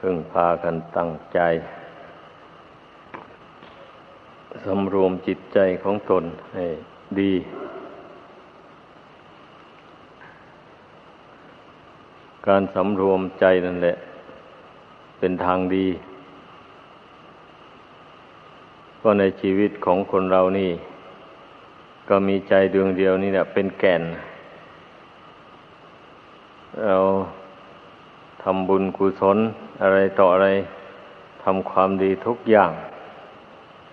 พึ่งพากันตั้งใจ สำรวมจิตใจของตนให้ดี การสำรวมใจนั่นแหละ เป็นทางดี ก็ในชีวิตของคนเรานี่ ก็มีใจดวงเดียวนี่แหละเป็นแก่นเราำบุญกุศลอะไรต่ออะไรทำความดีทุกอย่าง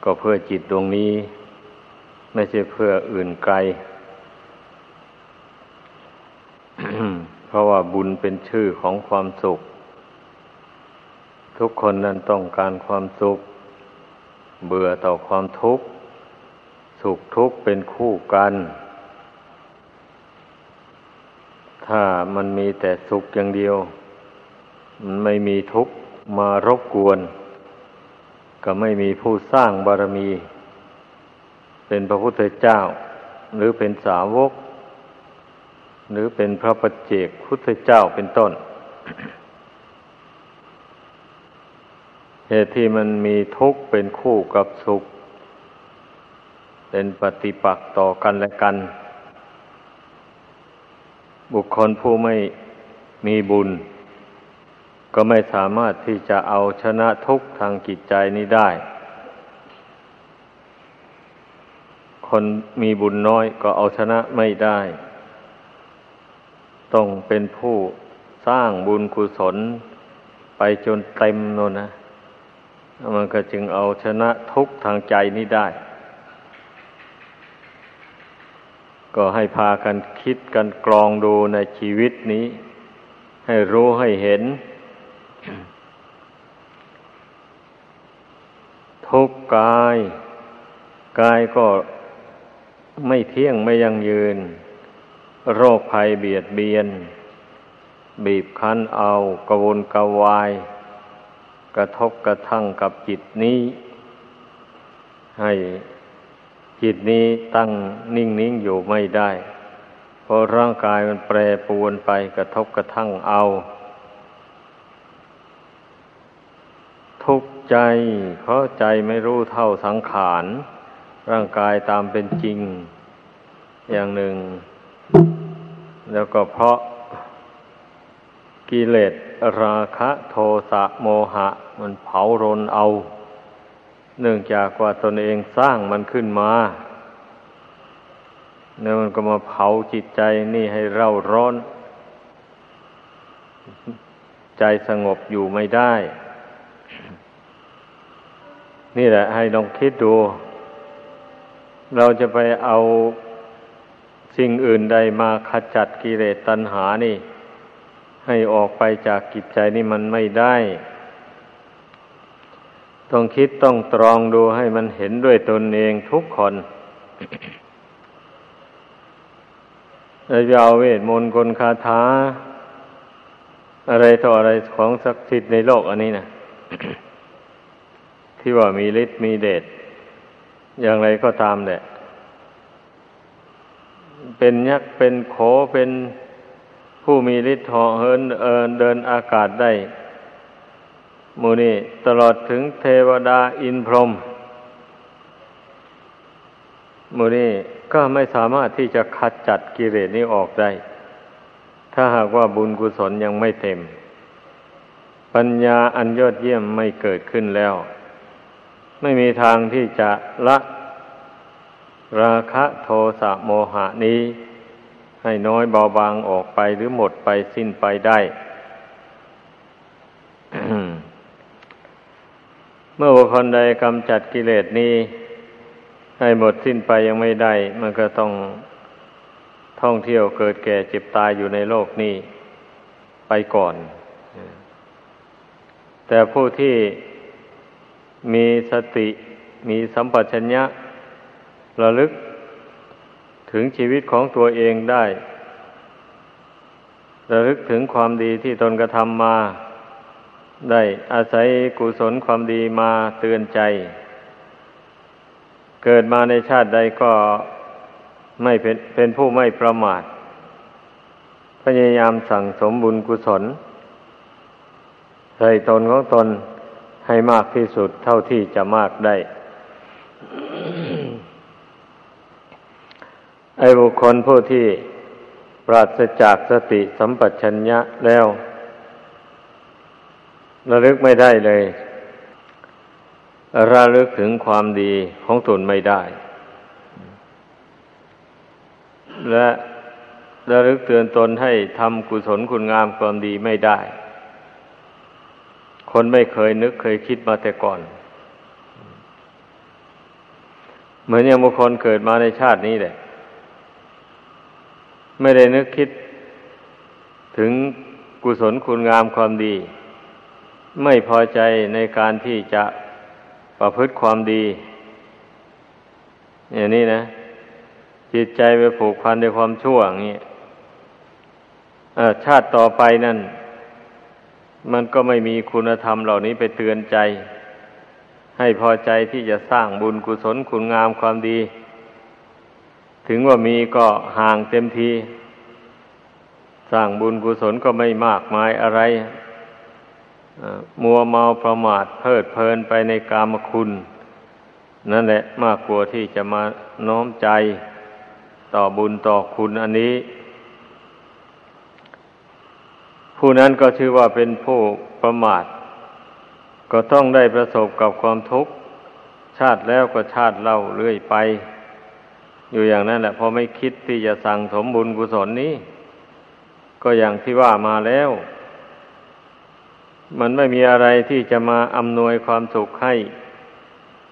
ก็เพื่อจิตดวงนี้ ไม่ใช่เพื่ออื่นไกล เพราะว่าบุญเป็นชื่อของความสุข ทุกคนนั้นต้องการความสุข เบื่อต่อความทุกข์ สุขทุกข์เป็นคู่กัน ถ้ามันมีแต่สุขอย่างเดียว ไม่มีทุกข์มารบกวน ก็ไม่มีผู้สร้างบารมี เป็นพระพุทธเจ้า หรือเป็นสาวก หรือเป็นพระปัจเจกพุทธเจ้าเป็นต้น เหตุที่มันมีทุกข์เป็นคู่กับสุข เป็นปฏิปักษ์ต่อกันและกัน บุคคลผู้ไม่มีบุญ ก็ไม่สามารถที่จะเอาชนะทุกข์ทางจิตใจนี้ได้ คนมีบุญน้อยก็เอาชนะไม่ได้ ต้องเป็นผู้สร้างบุญกุศลไปจนเต็มโน่นนะ มันก็จึงเอาชนะทุกข์ทางใจนี้ได้ ก็ให้พากันคิดกันกรองดูในชีวิตนี้ ให้รู้ให้เห็น ทุกกาย กายก็ไม่เที่ยงไม่ยังยืน โรคภัยเบียดเบียน บีบคั้นเอากระวนกระวาย กระทบกระทั่งกับจิตนี้ ให้จิตนี้ตั้งนิ่งนิ่งอยู่ไม่ได้ เพราะร่างกายมันแปรปวนไปกระทบกระทั่งเอา ทุกข์ใจ เพราะใจไม่รู้เท่าสังขาร ร่างกายตามเป็นจริง อย่างหนึ่ง แล้วก็เพราะกิเลสราคะโทสะโมหะ มันเผารนเอา เนื่องจากว่าตนเองสร้างมันขึ้นมาเนี่ยมันก็มาเผาจิตใจนี่ให้เร่าร้อน ใจสงบอยู่ไม่ได้ นี่แหละ ให้ลองคิดดู เราจะไปเอาสิ่งอื่นใดมาขจัดกิเลสตัณหานี่ ให้ออกไปจากกิจใจนี่มันไม่ได้ ต้องคิดต้องตรองดูให้มันเห็นด้วยตนเองทุกคนเราจะเอาเวทมนต์กลคาถาอะไรต่ออะไรของศักดิ์สิทธิ์ในโลกอันนี้นะ ที่ว่ามีฤทธิ์มีเดชอย่างไรก็ตามแหละเป็นยักษ์เป็นโขเป็นผู้มีฤทธิ์เหาะเหินเอินเดินอากาศได้มูนี่ตลอดถึงเทวดาอินพรหมมูนี่ก็ไม่สามารถที่จะขัดจัดกิเลสนี้ออกได้ ถ้าหากว่าบุญกุศลยังไม่เต็ม ปัญญาอันยอดเยี่ยมไม่เกิดขึ้นแล้ว ไม่มีทางที่จะละราคะโทสะโมหะนี้ ให้น้อยเบาบางออกไปหรือหมดไปสิ้นไปได้ เมื่อบุคคลใดกำจัดกิเลสนี้ ให้หมดสิ้นไปยังไม่ได้ มันก็ต้องท่องเที่ยวเกิดแก่เจ็บตายอยู่ในโลกนี้ไปก่อน แต่ผู้ที่ มีสติมีสัมปชัญญะระลึกถึงชีวิตของตัวเองได้ ระลึกถึงความดีที่ตนกระทำมา ได้อาศัยกุศลความดีมาเตือนใจ เกิดมาในชาติใดก็ไม่เป็นเป็นผู้ไม่ประมาท พยายามสั่งสมบุญกุศลใส่ตนของตน ให้มากที่สุดเท่าที่จะมากได้ ไอ้บุคคลผู้ที่ปราศจากสติสัมปชัญญะแล้วระลึกไม่ได้เลย ระลึกถึงความดีของตนไม่ได้ และระลึกเตือนตนให้ทำกุศลคุณงามความดีไม่ได้ คนไม่เคยนึกเคยคิดมาแต่ก่อน เหมือนอย่างบุคคลเกิดมาในชาตินี้แหละ ไม่ได้นึกคิด ถึงกุศลคุณงามความดี ไม่พอใจในการที่จะประพฤติความดี อย่างนี้นะ จิตใจไปผูกพันในความชั่วอย่างนี้ชาติต่อไปนั่น มันก็ไม่มีคุณธรรมเหล่านี้ไปเตือนใจ ให้พอใจที่จะสร้างบุญกุศลคุณงามความดี ถึงว่ามีก็ห่างเต็มที สร้างบุญกุศลก็ไม่มากมายอะไรมัวเมาประมาทเพลิดเพลินไปในกามคุณ นั่นแหละมากกว่าที่จะมาน้อมใจต่อบุญต่อคุณอันนี้ ผู้นั้นก็ชื่อว่าเป็นผู้ประมาท ก็ต้องได้ประสบกับความทุกข์ ชาติแล้วก็ชาติเล่าเรื่อยไป อยู่อย่างนั้นแหละพอไม่คิดที่จะสั่งสมบุญกุศลนี้ ก็อย่างที่ว่ามาแล้ว มันไม่มีอะไรที่จะมาอำนวยความสุขให้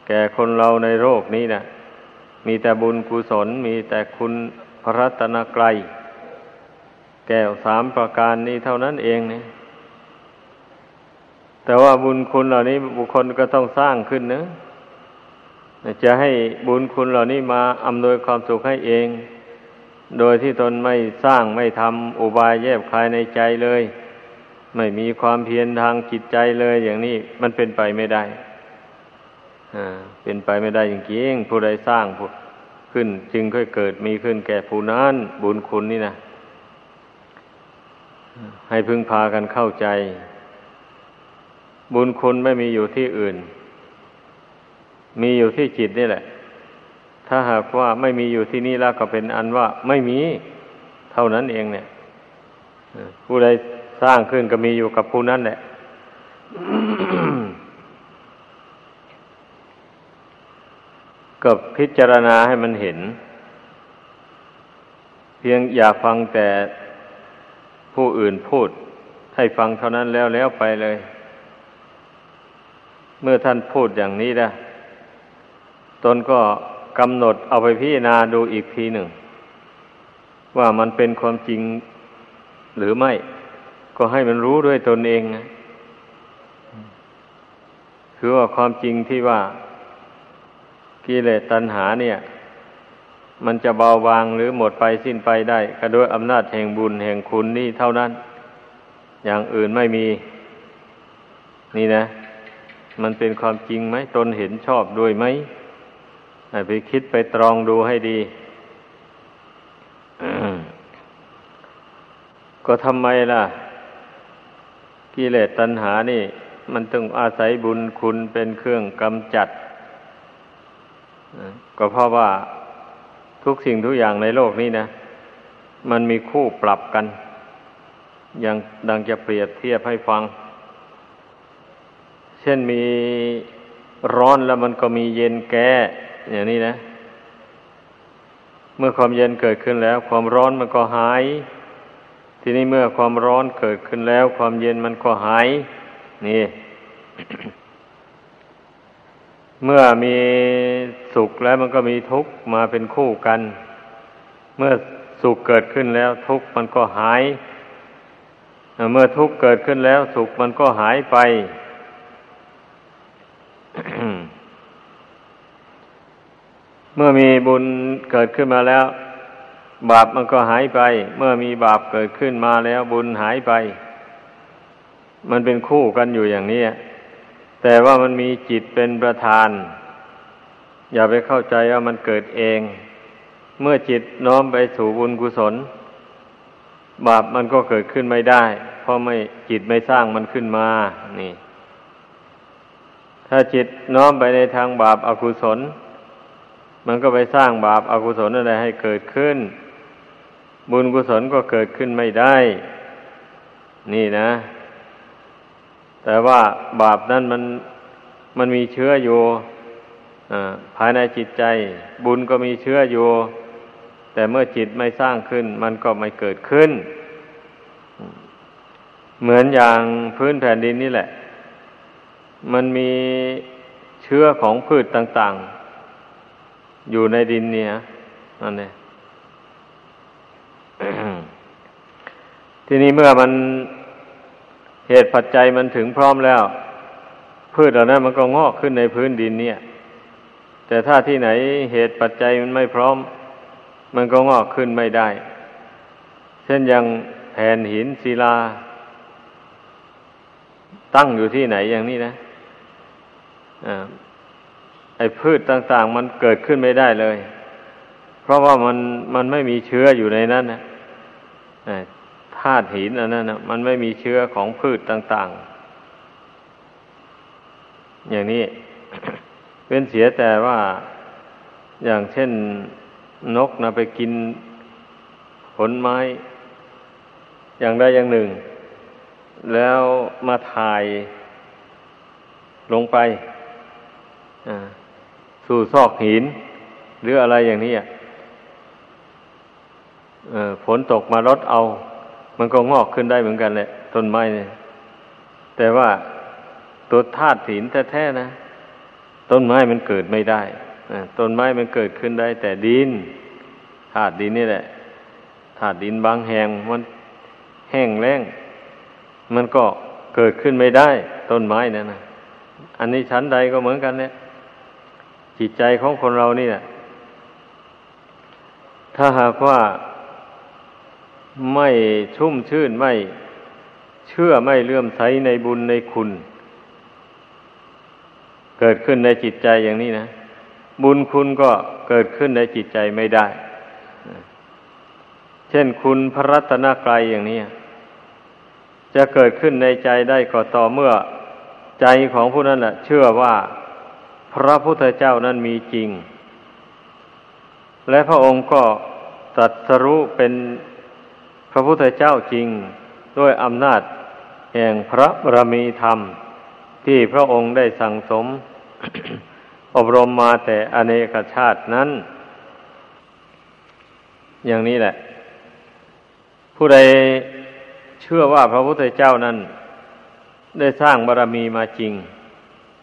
แก่คนเราในโลกนี้นะมีแต่บุญกุศลมีแต่คุณพระรัตนกรัย แก้วสามประการนี้เท่านั้นเองเนี่ยแต่ว่าบุญคุณเหล่านี้บุคคลก็ต้องสร้างขึ้นนะจะให้บุญคุณเหล่านี้มาอำนวยความสุขให้เอง โดยที่ตนไม่สร้างไม่ทำอุบายแยบคายในใจเลย ไม่มีความเพียรทางจิตใจเลยอย่างนี้มันเป็นไปไม่ได้อ่าเป็นไปไม่ได้จริงๆผู้ใดสร้างขึ้น จึงค่อยเกิดมีขึ้นแก่ผู้นั้นบุญคุณนี่นะ ให้พึงพากันเข้าใจ บุญคุณไม่มีอยู่ที่อื่น มีอยู่ที่จิตนี่แหละ ถ้าหากว่าไม่มีอยู่ที่นี่แล้วก็เป็นอันว่าไม่มีเท่านั้นเองเนี่ยผู้ใดสร้างขึ้นก็มีอยู่กับผู้นั้นแหละก็พิจารณาให้มันเห็น เพียงอย่าฟังแต่ ผู้อื่นพูดให้ฟังเท่านั้นแล้วแล้วไปเลย เมื่อท่านพูดอย่างนี้นะตนก็กำหนดเอาไปพิจารณาดูอีกทีหนึ่ง ว่ามันเป็นความจริงหรือไม่ ก็ให้มันรู้ด้วยตนเองนะคือว่าความจริงที่ว่ากิเลสตัณหาเนี่ย มันจะเบาบางหรือหมดไปสิ้นไปได้ ก็ด้วยอำนาจแห่งบุญแห่งคุณนี่เท่านั้น อย่างอื่นไม่มี นี่นะ มันเป็นความจริงไหมตนเห็นชอบด้วยไหมไปคิดไปตรองดูให้ดีก็ทำไมล่ะ กิเลสตัณหานี่ มันต้องอาศัยบุญคุณเป็นเครื่องกำจัด ก็เพราะว่า ทุกสิ่งทุกอย่างในโลกนี้นะ มันมีคู่ปรับกัน อย่างดังจะเปรียบเทียบให้ฟัง เช่นมีร้อนแล้วมันก็มีเย็นแก้ อย่างนี้นะ เมื่อความเย็นเกิดขึ้นแล้ว ความร้อนมันก็หาย ทีนี้เมื่อความร้อนเกิดขึ้นแล้ว ความเย็นมันก็หาย นี่ เมื่อมีสุขแล้วมันก็มีทุกข์มาเป็นคู่กัน เมื่อสุขเกิดขึ้นแล้วทุกข์มันก็หาย เมื่อทุกข์เกิดขึ้นแล้วสุขมันก็หายไป เมื่อมีบุญเกิดขึ้นมาแล้ว บาปมันก็หายไป เมื่อมีบาปเกิดขึ้นมาแล้วบุญหายไป มันเป็นคู่กันอยู่อย่างนี้ แต่ว่ามันมีจิตเป็นประธาน อย่าไปเข้าใจว่ามันเกิดเอง เมื่อจิตน้อมไปสู่บุญกุศล บาปมันก็เกิดขึ้นไม่ได้ เพราะไม่จิตไม่สร้างมันขึ้นมานี่ ถ้าจิตน้อมไปในทางบาปอากุศล มันก็ไปสร้างบาปอากุศลอะไรให้เกิดขึ้น บุญกุศลก็เกิดขึ้นไม่ได้ นี่นะ แต่ว่าบาปนั้นมันมันมีเชื้ออยู่ภายในจิตใจ บุญก็มีเชื้ออยู่ แต่เมื่อจิตไม่สร้างขึ้น มันก็ไม่เกิดขึ้น เหมือนอย่างพื้นแผ่นดินนี่แหละ มันมีเชื้อของพืชต่าง ๆ อยู่ในดินเนี่ยนั่นเองทีนี้เมื่อมัน เหตุปัจจัยมันถึงพร้อมแล้ว พืชเหล่านั้นมันก็งอกขึ้นในพื้นดินเนี่ย แต่ถ้าที่ไหนเหตุปัจจัยมันไม่พร้อม มันก็งอกขึ้นไม่ได้ เช่นอย่างแผ่นหินศิลา ตั้งอยู่ที่ไหนอย่างนี้นะอ่าไอ้พืชต่างๆ มันเกิดขึ้นไม่ได้เลย เพราะว่ามันมันไม่มีเชื้ออยู่ในนั้นนะ ธาตุหินอันนั้นนะมันไม่มีเชื้อของพืชต่าง ๆ อย่างนี้ เป็นเสียแต่ว่าอย่างเช่นนกนะไปกินผลไม้ อย่างใดอย่างหนึ่ง แล้วมาถ่ายลงไปสู่ซอกหิน หรืออะไรอย่างนี้ฝนตกมาลดเอา มันก็งอกขึ้นได้เหมือนกันแหละต้นไม้เนี่ย แต่ว่าตัวธาตุหินแท้ๆนะต้นไม้มันเกิดไม่ได้ต้นไม้มันเกิดขึ้นได้ แต่ดินธาตุดินนี่แหละธาตุดินบางแห่งมันแห้งแล้ง มันก็เกิดขึ้นไม่ได้ ต้นไม้นั่นนะอันนี้ชั้นใดก็เหมือนกันเนี่ยจิตใจของคนเรานี่แหละถ้าหากว่า ไม่ชุ่มชื่นไม่ เชื่อไม่เลื่อมใสในบุญในคุณ เกิดขึ้นในจิตใจอย่างนี้นะ บุญคุณก็เกิดขึ้นในจิตใจไม่ได้ เช่นคุณพระรัตนกรัยอย่างนี้จะเกิดขึ้นในใจได้ก็ต่อเมื่อใจของผู้นั้นแหละเชื่อว่าพระพุทธเจ้านั้นมีจริง และพระองค์ก็ตรัสรู้เป็น พระพุทธเจ้าจริงด้วยอำนาจแห่งพระบรมีธรรม ที่พระองค์ได้สั่งสม อบรมมาแต่อเนกชาตินั้น อย่างนี้แหละ ผู้ใดเชื่อว่าพระพุทธเจ้านั้น ได้สร้างบารรมีมาจริง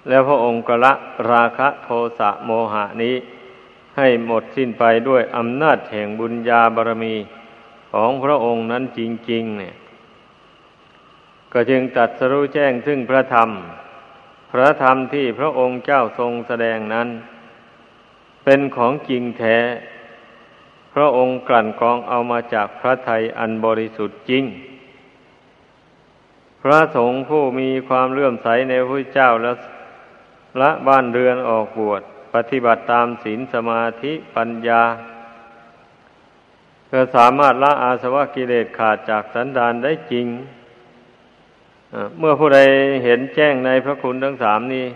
แล้วพระองค์กละราคะโทสะโมหะนี้ ให้หมดสิ้นไปด้วยอำนาจแห่งบุญญาบารรมี ของพระองค์นั้นจริง ๆ เนี่ย ก็จึงตัดสรู้แจ้งซึ่งพระธรรม พระธรรมที่พระองค์เจ้าทรงแสดงนั้น เป็นของจริงแท้ พระองค์กลั่นกรองเอามาจากพระไทยอันบริสุทธิ์จริง พระสงฆ์ผู้มีความเลื่อมใสในพระเจ้าและละบ้านเรือนออกบวช ปฏิบัติตามศีลสมาธิปัญญา เพื่อสามารถละอาสวะกิเลสขาดจากสันดานได้จริง เมื่อผู้ใดเห็นแจ้งในพระคุณทั้งสามนี้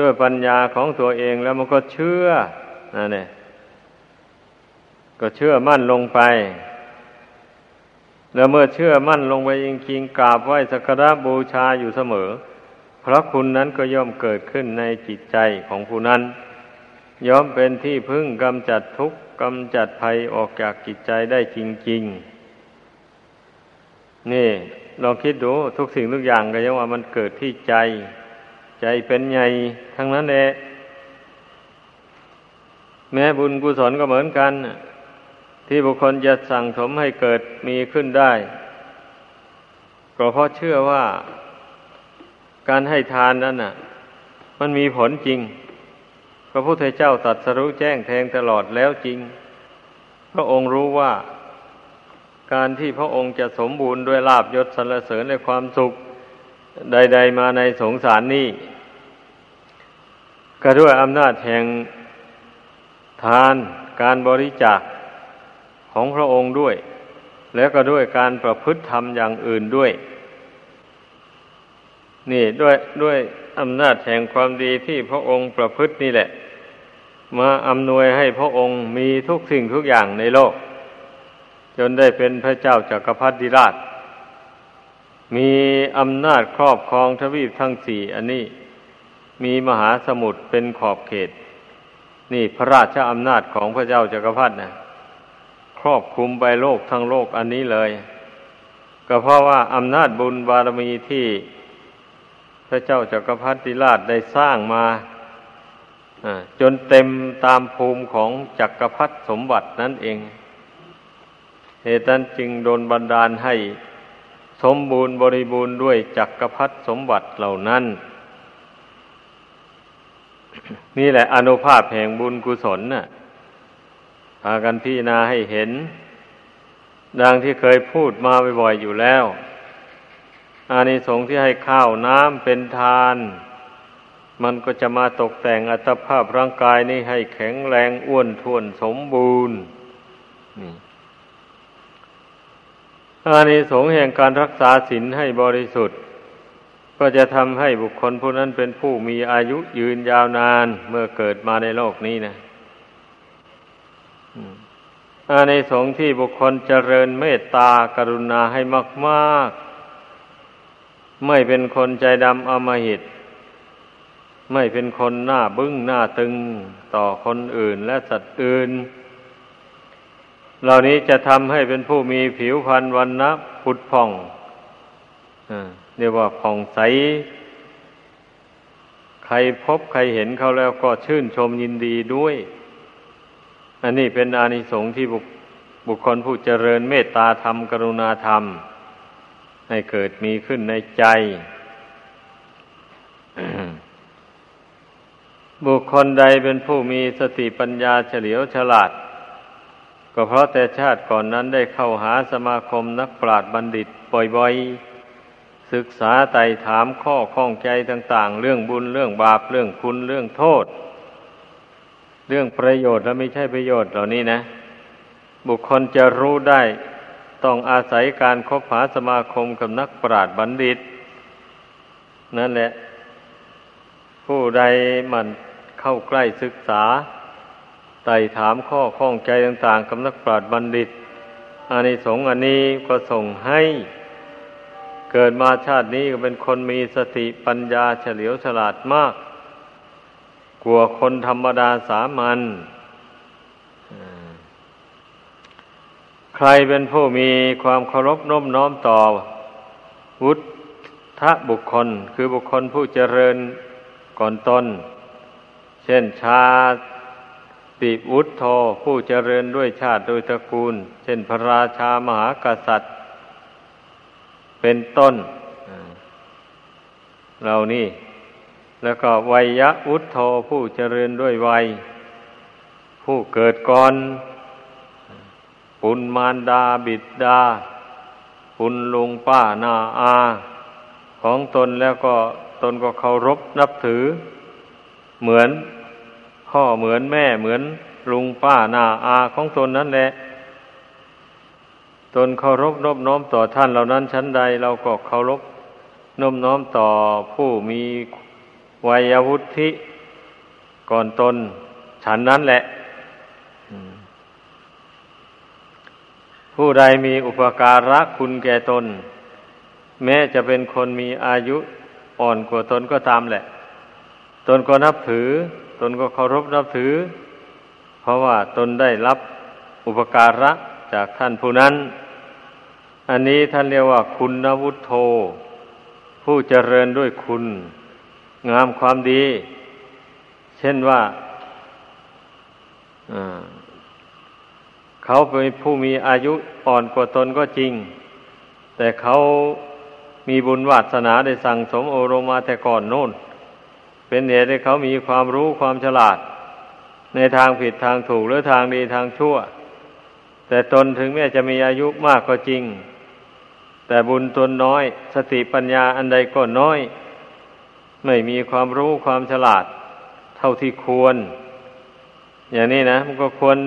ด้วยปัญญาของตัวเองแล้วมันก็เชื่อนั่นเองก็เชื่อมั่นลงไป แล้วเมื่อเชื่อมั่นลงไปจริงๆกราบไหว้สักการะบูชาอยู่เสมอ พระคุณนั้นก็ย่อมเกิดขึ้นในจิตใจของผู้นั้น ย่อมเป็นที่พึ่งกำจัดทุกข์ กำจัดภัยออกจากจิตใจได้จริง ๆ นี่ลองคิดดูทุกสิ่งทุกอย่างก็ยังว่ามันเกิดที่ใจ ใจเป็นใหญ่ทั้งนั้นแหละแม้บุญกุศลก็เหมือนกัน ที่บุคคลจะสั่งสมให้เกิดมีขึ้นได้ ก็เพราะเชื่อว่า การให้ทานนั้นน่ะ มันมีผลจริง ระพุทธเจ้าตรัสรู้แจ้งแทงตลอดแล้วจริง พระองค์รู้ว่า การที่พระองค์จะสมบูรณ์ด้วยลาบยศสรรเสริญในความสุข ใด ๆ มาในสงสารนี้ก็ด้วยอำนาจแห่งทานการบริจาคของพระองค์ด้วย แล้วก็ด้วยการประพฤติธรรมอย่างอื่นด้วย นี่ด้วยด้วยอำนาจแห่งความดีที่พระองค์ประพฤตินี่แหละ มาอำนวยให้พระองค์มีทุกสิ่งทุกอย่างในโลก จนได้เป็นพระเจ้าจากักรพรรดิราช มีอำนาจครอบครองทวีปทั้งสี่อันนี้ มีมหาสมุทรเป็นขอบเขต นี่พระราชอำนาจของพระเจ้าจากักรพรรดินะครอบคุมไปโลกทั้งโลกอันนี้เลย ก็เพราะว่าอำนาจบุญบารมีที่พระเจ้าจากักรพรรดิราชได้สร้างมา จนเต็มตามภูมิของจักรพรรดิสมบัตินั่นเอง เหตุนั้นจึงโดนบันดาลให้สมบูรณ์บริบูรณ์ด้วยจักรพรรดิสมบัติเหล่านั้น นี่แหละอนุภาพแห่งบุญกุศลน่ะพากันพิจารณาให้เห็น ดังที่เคยพูดมาบ่อยๆอยู่แล้วอานิสงส์ที่ให้ข้าวน้ำเป็นทาน มันก็จะมาตกแต่งอัตภาพร่างกายนี้ให้แข็งแรงอ้วนท้วนสมบูรณ์อานิสงส์แห่งการรักษาศีลให้บริสุทธิ์ ก็จะทำให้บุคคลผู้นั้นเป็นผู้มีอายุยืนยาวนานเมื่อเกิดมาในโลกนี้นะอานิสงส์ที่บุคคลเจริญเมตตากรุณาให้มาก ๆ ไม่เป็นคนใจดำอมหิต ไม่เป็นคนหน้าบึ้งหน้าตึงต่อคนอื่นและสัตว์อื่น เหล่านี้จะทำให้เป็นผู้มีผิวพรรณวันนะผุดผ่องเรียกว่าผ่องใส ใครพบใครเห็นเขาแล้วก็ชื่นชมยินดีด้วย อันนี้เป็นอานิสงส์ที่บุคคลผู้เจริญเมตตาธรรม กรุณาธรรม ให้เกิดมีขึ้นในใจ บุคคลใดเป็นผู้มีสติปัญญาเฉลียวฉลาด ก็เพราะแต่ชาติก่อนนั้นได้เข้าหาสมาคมนักปราชญ์บัณฑิตบ่อยๆ ศึกษาไต่ถามข้อข้องใจต่างๆ เรื่องบุญเรื่องบาปเรื่องคุณเรื่องโทษ เรื่องประโยชน์และไม่ใช่ประโยชน์เหล่านี้นะ บุคคลจะรู้ได้ต้องอาศัยการคบหาสมาคมกับนักปราชญ์บัณฑิต นั่นแหละ ผู้ใดมัน เข้าใกล้ศึกษา ไต่ถามข้อข้องใจต่างๆกับนักปราชญ์บัณฑิตอานิสงส์อันนี้ก็ส่งให้ เกิดมาชาตินี้ก็เป็นคนมีสติปัญญาเฉลียวฉลาดมาก กลัวคนธรรมดาสามัญใครเป็นผู้มีความเคารพน้มน้อมต่อ วุฒะบุคคล คือบุคคลผู้เจริญก่อนตน เช่นชาติวุฒโธผู้เจริญด้วยชาติโดยตระกูล เช่นพระราชามหากษัตริย์ เป็นต้นเหล่านี้ แล้วก็วัยะวุฒโธผู้เจริญด้วยวัย ผู้เกิดก่อนคุณมารดาบิดดาคุณลุงป้านาอา ของตนแล้วก็ตนก็เคารพนับถือ เหมือน พ่อเหมือนแม่เหมือนลุงป้านาอาของตนนั่นแหละ ตนเคารพนบน้อมต่อท่านเหล่านั้นชั้นใดเราก็เคารพนบน้อมต่อผู้มีวัยวุฒิก่อนตนฉันนั้นแหละผู้ใดมีอุปการะคุณแก่ตน แม้จะเป็นคนมีอายุอ่อนกว่าตนก็ตามแหละ ตนก็นับถือ ตนก็เคารพนับถือ เพราะว่าตนได้รับอุปการะจากท่านผู้นั้น อันนี้ท่านเรียกว่าคุณนวุฒโธ ผู้เจริญด้วยคุณ งามความดี เช่นว่าเขาเป็นผู้มีอายุอ่อนกว่าตนก็จริง แต่เขามีบุญวาสนาได้สั่งสมโอรมาแต่ก่อนโน้น เป็นเหตุให้เขามีความรู้ความฉลาด ในทางผิดทางถูกหรือทางดีทางชั่ว แต่ตนถึงแม้จะมีอายุมากก็จริง แต่บุญตนน้อย สติปัญญาอันใดก็น้อย ไม่มีความรู้ความฉลาด เท่าที่ควร อย่างนี้นะมันก็ควร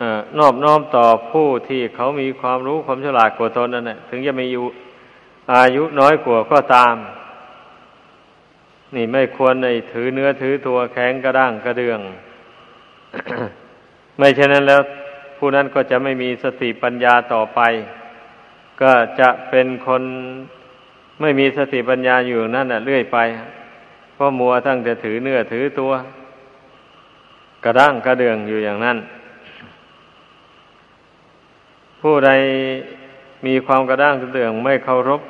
อนอบน้อมต่อผู้ที่เขามีความรู้ความฉลาดกว่าตนนั่นแหละถึงจะมีอยู่อายุน้อยกว่าก็ตาม นี่ไม่ควรในถือเนื้อถือตัวแข็งกระด้างกระเดือง ไม่เช่นนั้นแล้ว ผู้นั้นก็จะไม่มีสติปัญญาต่อไป ก็จะเป็นคนไม่มีสติปัญญาอยู่นั่นน่ะเรื่อยไปเพราะมัวทั้งจะถือเนื้อถือตัว กระด้างกระเดืองอยู่อย่างนั้น ผู้ใดมีความกระด้างกระเดืองไม่เคารพ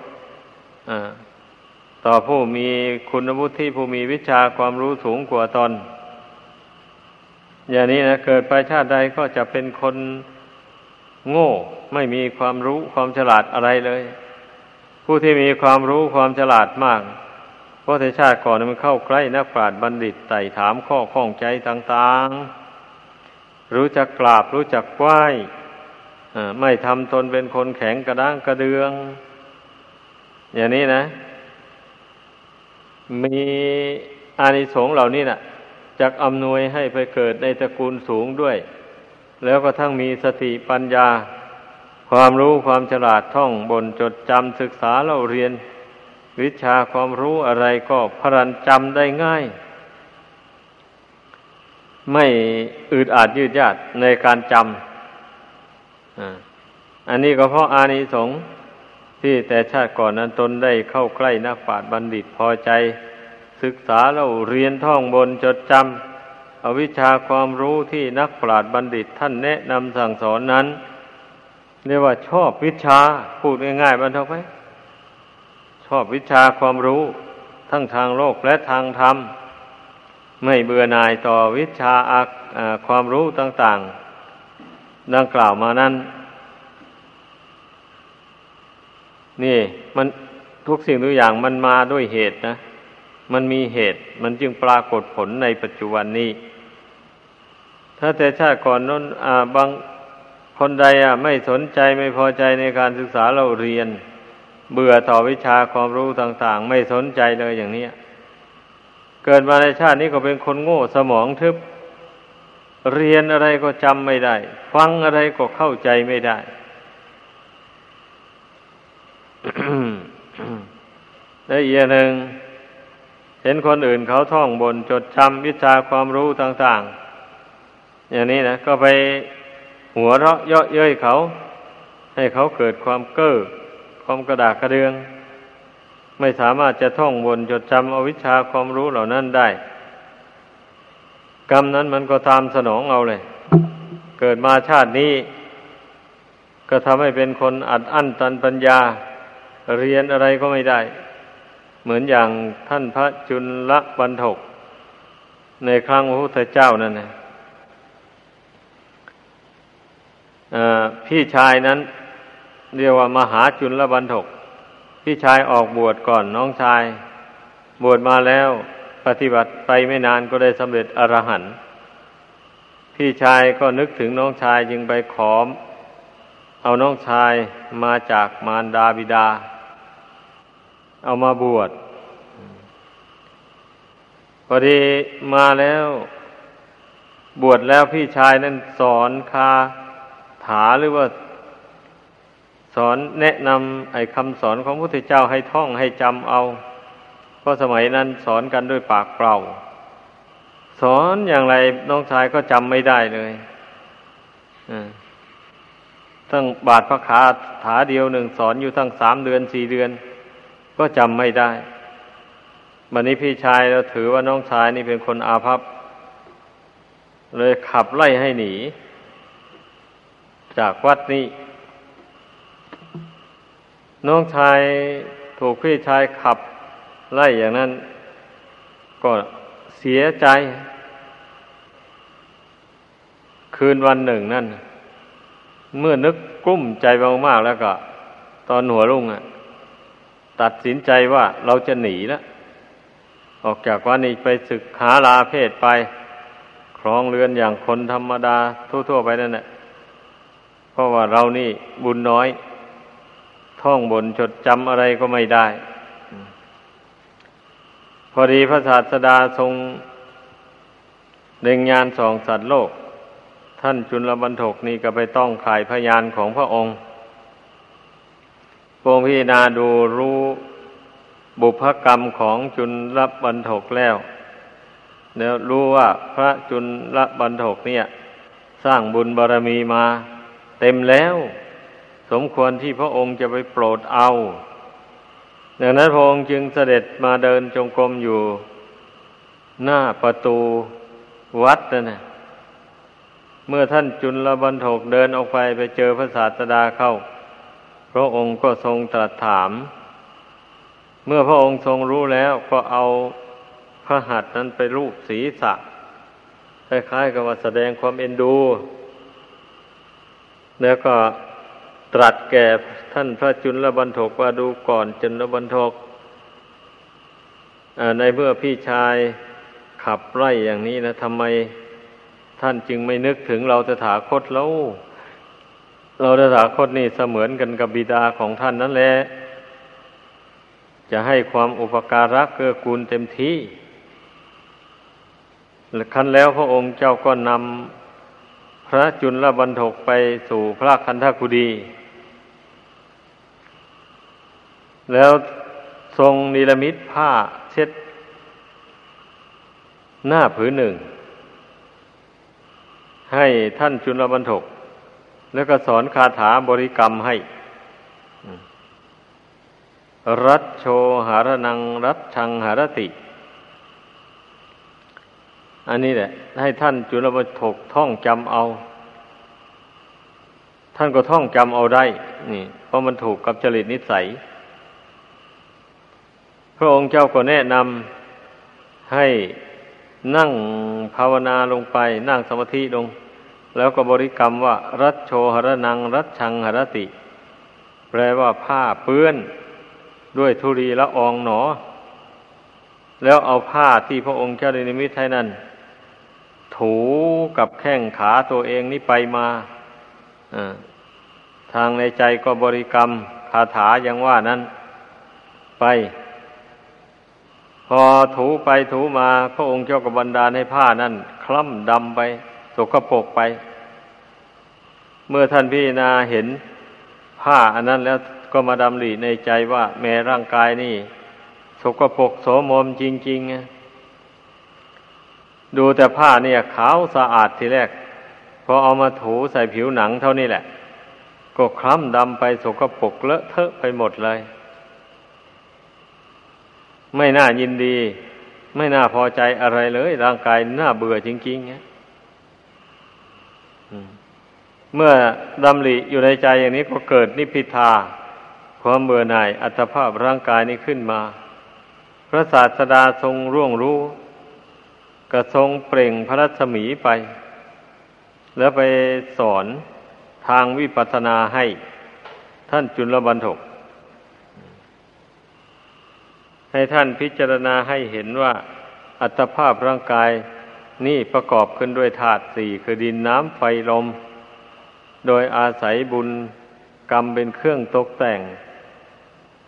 ต่อผู้มีคุณวุฒิผู้มีวิชาความรู้สูงกว่าตน อย่างนี้นะเกิดไปชาติใดก็จะเป็นคนโง่ไม่มีความรู้ความฉลาดอะไรเลย ผู้ที่มีความรู้ความฉลาดมากเพราะในชาติก่อนมันเข้าใกล้นักปราชญ์บัณฑิตไต่ถามข้อข้องใจต่างๆ รู้จักกราบรู้จักไหว้ไม่ทำตนเป็นคนแข็งกระด้างกระเดือง อย่างนี้นะ มีอานิสงส์เหล่านี้นะ่ะจักอำนวยให้ไปเกิดในตระกูลสูงด้วย แล้วก็ทั้งมีสติปัญญา ความรู้ความฉลาดท่องบนจดจำศึกษาเราเรียน วิชาความรู้อะไรก็พรันจำได้ง่าย ไม่อึดอาดยืดยาดในการจำอันนี้ก็เพราะอานิสงส์ ที่แต่ชาติก่อนนั้นตนได้เข้าใกล้นักปราชญ์บัณฑิตพอใจ ศึกษาเราเรียนท่องบนจดจำอวิชาความรู้ที่นักปราชญ์บัณฑิตท่านแนะนำสั่งสอนนั้น เรียกว่าชอบวิชาพูดง่ายๆบรรทกไปชอบวิชาความรู้ทั้งทางโลกและทางธรรม ไม่เบื่อหน่ายต่อวิชาความรู้ต่าง ๆ ดังกล่าวมานั้น นี่ มันทุกสิ่งทุกอย่างมันมาด้วยเหตุนะ มันมีเหตุ มันจึงปรากฏผลในปัจจุบันนี้ ถ้าแต่ชาติก่อนนั้นบางคนใดอะ ไม่สนใจไม่พอใจในการศึกษาเราเรียน เบื่อต่อวิชาความรู้ต่าง ๆ ไม่สนใจเลยอย่างนี้เกิดมาในชาตินี้ก็เป็นคนโง่สมองทึบ เรียนอะไรก็จำไม่ได้ ฟังอะไรก็เข้าใจไม่ได้ และอีกอย่างหนึ่ง เห็นคนอื่นเขาท่องบนจดจำวิชาความรู้ต่างๆ อย่างนี้นะก็ไปหัวเราะเยาะเย้ยเขา ให้เขาเกิดความเก้อความกระดากกระเดือง ไม่สามารถจะท่องบนจดจำเอาวิชาความรู้เหล่านั้นได้ กรรมนั้นมันก็ตามสนองเอาเลย เกิดมาชาตินี้ ก็ทำให้เป็นคนอัดอั้นตันปัญญา เรียนอะไรก็ไม่ได้ เหมือนอย่างท่านพระจุลบันทก ในครั้งพระพุทธเจ้านั่นนะพี่ชายนั้น เรียกว่ามหาจุลบันทก พี่ชายออกบวชก่อนน้องชาย บวชมาแล้วปฏิบัติไปไม่นานก็ได้สำเร็จอรหันต์พี่ชายก็นึกถึงน้องชายจึงไปขอม เอาน้องชายมาจากมารดาบิดา เอามาบวชพอดีมาแล้ว บวชแล้วพี่ชายนั้นสอนคาถาหรือว่า สอนแนะนำไอ้คำสอนของพระพุทธเจ้าให้ท่องให้จำเอาเพราะสมัยนั้นสอนกันด้วยปากเปล่า สอนอย่างไรน้องชายก็จำไม่ได้เลยตั้งบาทพระขาถาเดียวหนึ่งสอนอยู่ตั้งสามเดือนสี่เดือน ก็จำไม่ได้บันนี้พี่ชายเราถือว่าน้องชายนี่เป็นคนอาภัพ เลยขับไล่ให้หนี จากวัดนี้ น้องชายถูกพี่ชายขับไล่อย่างนั้น ก็เสียใจ คืนวันหนึ่งนั่น เมื่อนึกกุ้มใจมากๆแล้วก็ ตอนหัวรุ่งอะ ตัดสินใจว่าเราจะหนีแล้วออกจากวัดนี้ไปศึกหาลาเพศไป ครองเรือนอย่างคนธรรมดาทั่วๆไปนั่นแหละเพราะว่าเรานี่บุญน้อย ท่องบนจดจำอะไรก็ไม่ได้ พอดีพระศาสดาทรงเด่งงานสองสัตว์โลก ท่านจุลบรรทกนี่ก็ไปต้องขายพยานของพระองค์ พงพิจารณาดูรู้บุพกรรมของจุลรับบันทกแล้วแล้วรู้ว่าพระจุลรับันทกเนี่ย สร้างบุญบารรมีมาเต็มแล้ว สมควรที่พระองค์จะไปโปรดเอา ดังนั้นพระองค์จึงเสด็จมาเดินจงกรมอยู่หน้าประตูวัดนั่นนะเมื่อท่านจุลบันทกเดินออกไปไปเจอพระศาสดาเข้า ระองค์ก็ทรงตรัสถาม เมื่อพระองค์ทรงรู้แล้วก็เอาพระหัตถ์นั้นไปรูปศีรษะคล้ายๆกับว่าแสดงความเอ็นดู แล้วก็ตรัสแก่ท่านพระจุลบันทกว่าดูก่อนจุลบันทกในเมื่อพี่ชายขับไล่อย่างนี้นะทำไมท่านจึงไม่นึกถึงเราตถาคตแล้ว เราตถาคตนี่เสมือนกันกับบิดาของท่านนั่นแหละจะให้ความอุปการะเกื้อกูลเต็มที่คันแล้วพระองค์เจ้าก็นำพระจุลบันทกไปสู่พระคันธกุดี แล้วทรงนิรมิตผ้าเช็ด หน้าผืนหนึ่ง ให้ท่านจุลบันทก แล้วก็สอนคาถาบริกรรมให้ รัตโชหารนังรัตชังหารติ อันนี้แหละ ให้ท่านจุลปถกท่องจำเอา ท่านก็ท่องจำเอาได้ นี่ เพราะมันถูกกับจริตนิสัย พระองค์เจ้าก็แนะนำให้นั่งภาวนาลงไป นั่งสมาธิลง แล้วก็บริกรรมว่า รัตโชหรนัง รัตชังหรติ แปลว่าผ้าเปื้อน ด้วยธุรีละอองหนอ แล้วเอาผ้าที่พระองค์เจ้าได้นิมิตให้นั้น ถูกับแข้งขาตัวเองนี่ไปมาทางในใจก็บริกรรมคาถาอย่างว่านั้น ไป พอถูไปถูมา พระองค์เจ้าก็บันดาลให้ผ้านั้น คล้ำดำไป สกปรกไป เมื่อท่านพี่นาเห็นผ้าอันนั้นแล้วก็มาดำริในใจว่า แม้ร่างกายนี่ สกปรกโสมมจริงๆ ดูแต่ผ้าเนี่ยขาวสะอาดทีแรกพอเอามาถูใส่ผิวหนังเท่านี้แหละ ก็คล้ำดำไปสกปรกเลอะเทอะไปหมดเลย ไม่น่ายินดี ไม่น่าพอใจอะไรเลย ร่างกายน่าเบื่อจริงๆเนี่ย เมื่อดำริอยู่ในใจอย่างนี้ก็เกิดนิพิทา ความเบื่อหน่ายอัตภาพร่างกายนี้ขึ้นมา พระศาสดาทรงร่วงรู้กระทรงเปล่งพระรัศมีไป แล้วไปสอนทางวิปัสสนาให้ท่านจุลบันทก ให้ท่านพิจารณาให้เห็นว่า อัตภาพร่างกายนี่ประกอบขึ้นด้วยธาตุสี่คือดินน้ำไฟลม โดยอาศัยบุญกรรมเป็นเครื่องตกแต่ง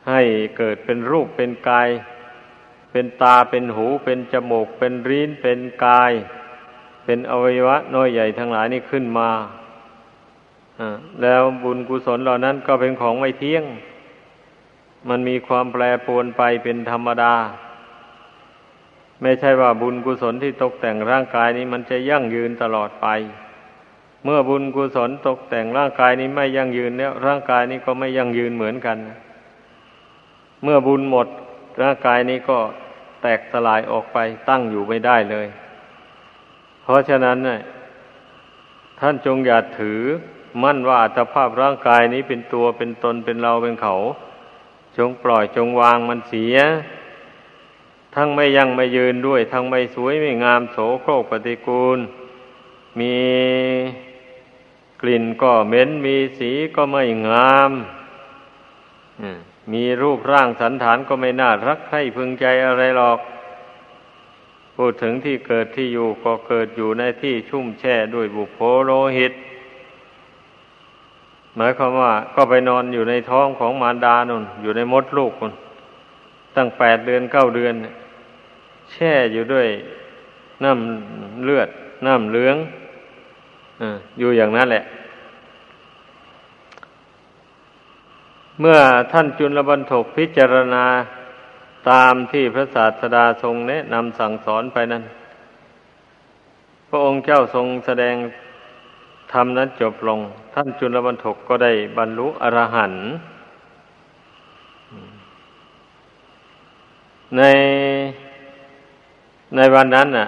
ให้เกิดเป็นรูปเป็นกาย เป็นตาเป็นหูเป็นจมูก เป็นรีนเป็นกาย เป็นอวัยวะน้อยใหญ่ทั้งหลายนี่ขึ้นมาแล้วบุญกุศลเหล่านั้นก็เป็นของไม่เที่ยง มันมีความแปรปรวนไปเป็นธรรมดา ไม่ใช่ว่าบุญกุศลที่ตกแต่งร่างกายนี้มันจะยั่งยืนตลอดไป เมื่อบุญกุศลตกแต่งร่างกายนี้ไม่ยั่งยืนแล้ว ร่างกายนี้ก็ไม่ยั่งยืนเหมือนกัน เมื่อบุญหมดร่างกายนี้ก็แตกสลายออกไปตั้งอยู่ไม่ได้เลย เพราะฉะนั้นเนี่ยท่านจงอย่าถือมั่นว่าอัตภาพร่างกายนี้เป็นตัวเป็นตนเป็นเราเป็นเขา จงปล่อยจงวางมันเสีย ทั้งไม่ยังไม่ยืนด้วย ทั้งไม่สวยไม่งามโสโครกปฏิกูล มี กลิ่นก็เหม็นมีสีก็ไม่งามมีรูปร่างสันฐานก็ไม่น่ารักใคร่พึงใจอะไรหรอก พูดถึงที่เกิดที่อยู่ก็เกิดอยู่ในที่ชุ่มแช่ด้วยบุโพโลหิต หมายความว่าก็ไปนอนอยู่ในท้องของมารดานุนอยู่ในมดลูกคนตั้งแปดเดือนเก้าเดือน แช่อยู่ด้วยน้ำเลือด น้ำเหลือง อยู่อย่างนั้นแหละ เมื่อท่านจุลบันทกพิจารณาตามที่พระศาสดาทรงแนะนำสั่งสอนไปนั้น พระองค์เจ้าทรงแสดงธรรมนั้นจบลง ท่านจุลบรรทกก็ได้บรรลุอรหันต์ในในวันนั้นน่ะ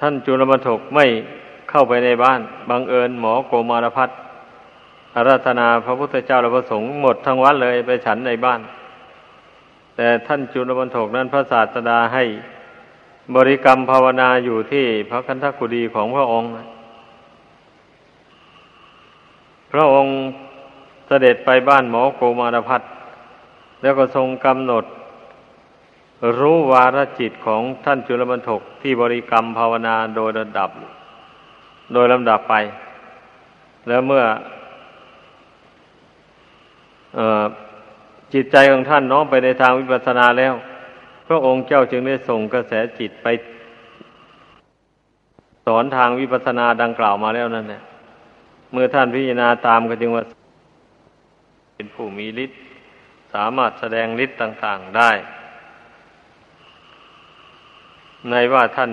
ท่านจุลบรรทกไม่ เข้าไปในบ้าน บังเอิญหมอโกมารพัฒอาราธนาพระพุทธเจ้าและพระสงฆ์หมดทั้งวัดเลยไปฉันในบ้าน แต่ท่านจุลบรรทกนั้นพระศาสดาให้บริกรรมภาวนาอยู่ที่พระคันธกุฎีของพระองค์ พระองค์เสด็จไปบ้านหมอโกมารพัฒแล้วก็ทรงกำหนด รู้วาระจิตของท่านจุลบรรทกที่บริกรรมภาวนาโดยระดับ โดยลำดับไป แล้วเมื่ออจิตใจของท่านน้อมไปในทางวิปัสสนาแล้ว พระองค์เจ้าจึงได้ส่งกระแสจิตไป สอนทางวิปัสสนาดังกล่าวมาแล้วนั่นเนี่ยเมื่อท่านพิจารณาตามก็จึงว่า เป็นผู้มีฤทธิ์สามารถแสดงฤทธิ์ต่าง ๆได้ ในว่าท่าน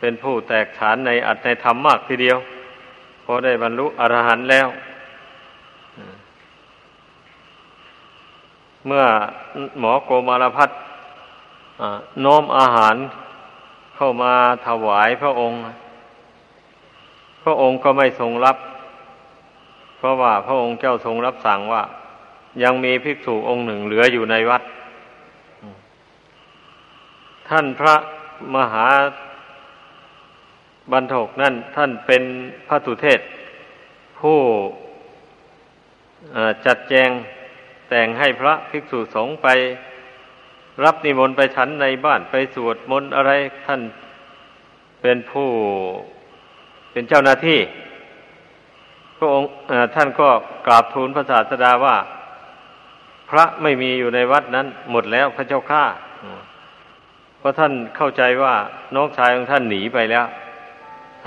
เป็นผู้แตกฉานในอัตในธรรมมากทีเดียวพอได้บรรลุอรหันต์แล้ว เมื่อหมอโกมารพัฒน้อมอาหารเข้ามาถวายพระองค์ พระองค์ก็ไม่ทรงรับ เพราะว่าพระองค์เจ้าทรงรับสั่งว่า ยังมีภิกษุองค์หนึ่งเหลืออยู่ในวัด ท่านพระมหา บรรทกนั่นท่านเป็นพระตุเทศ ผู้จัดแจงแต่งให้พระภิกษุสงฆ์ไปรับนิมนต์ไปฉันในบ้านไปสวดมนต์อะไรท่านเป็นผู้เป็นเจ้าหน้าที่พระองค์ท่านก็กราบทูลพระศาสดาว่า พระไม่มีอยู่ในวัดนั้น หมดแล้วพระเจ้าข้าเพราะท่านเข้าใจว่าน้องชายของท่านหนีไปแล้ว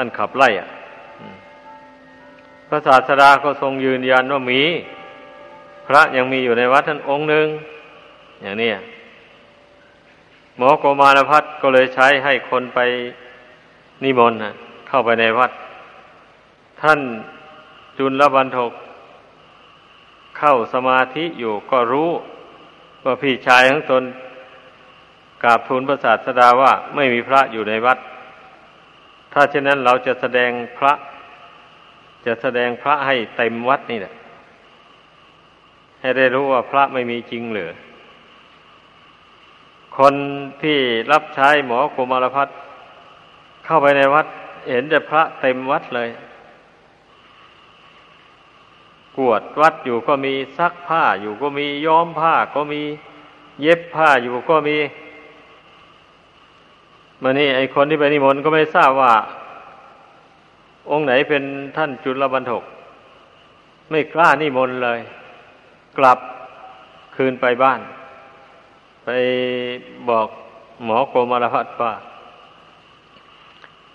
ท่านขับไล่อะพระศาสดาก็ทรงยืนยันว่ามี พระยังมีอยู่ในวัดท่านองค์หนึ่งอย่างนี้หมอโกมารพัฒก็เลยใช้ให้คนไปนิมนต์เข้าไปในวัด ท่านจุลบันทก เข้าสมาธิอยู่ก็รู้ว่าพี่ชายของตนกราบทูลพระศาสดาว่าไม่มีพระอยู่ในวัด ถ้าเช่นนั้นเราจะแสดงพระ จะแสดงพระให้เต็มวัดนี่แหละให้ได้รู้ว่าพระไม่มีจริงเหรือ คนที่รับใช้หมอโกมารพัฒเข้าไปในวัด เห็นแต่พระเต็มวัดเลย กวดวัดอยู่ก็มีซักผ้าอยู่ก็มีย้อมผ้าก็มี เย็บผ้าอยู่ก็มี มานี่ไอคนที่ไปนิมนต์ก็ไม่ทราบว่า องค์ไหนเป็นท่านจุลบรรทก ไม่กล้านิมนต์เลย กลับคืนไปบ้าน ไปบอกหมอโกมารพัฒว่า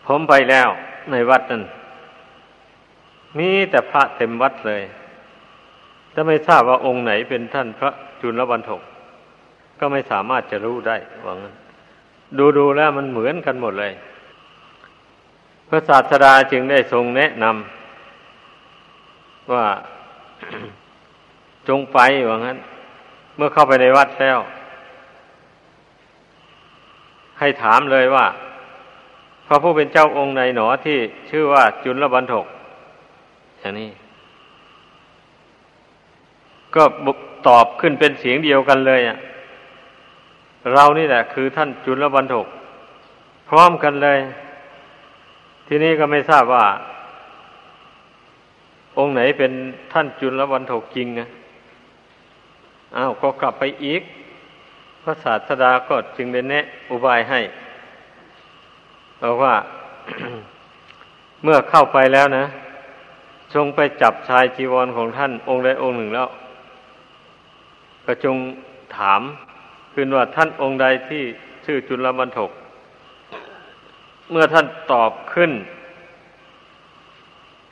ผมไปแล้วในวัดนั้นมีแต่พระเต็มวัดเลยจะไม่ทราบว่าองค์ไหนเป็นท่านพระจุลบรรทก ก็ไม่สามารถจะรู้ได้ว่างั้น ดูดูแล้วมันเหมือนกันหมดเลย พระศาสดาจึงได้ทรงแนะนำว่าจงไปว่างั้น เมื่อเข้าไปในวัดแล้ว ให้ถามเลยว่า พระผู้เป็นเจ้าองค์ในหนอที่ชื่อว่าจุลบันทกอย่างนี้ ก็ตอบขึ้นเป็นเสียงเดียวกันเลยอะ เรานี่แหละ คือท่านจุลบรรทกพร้อมกันเลย ทีนี้ก็ไม่ทราบว่า องค์ไหนเป็นท่านจุลบรรทกจริงนะอ้าวก็กลับไปอีก พระศาสดาก็จึงได้แนะอุบายให้บอกว่าเมื่อเข้าไปแล้วนะจงไปจับชายจีวรของท่านองค์ใดองค์หนึ่งแล้ว ก็จงถาม คือว่าท่านองค์ใดที่ชื่อจุลมันถก เมื่อท่านตอบขึ้น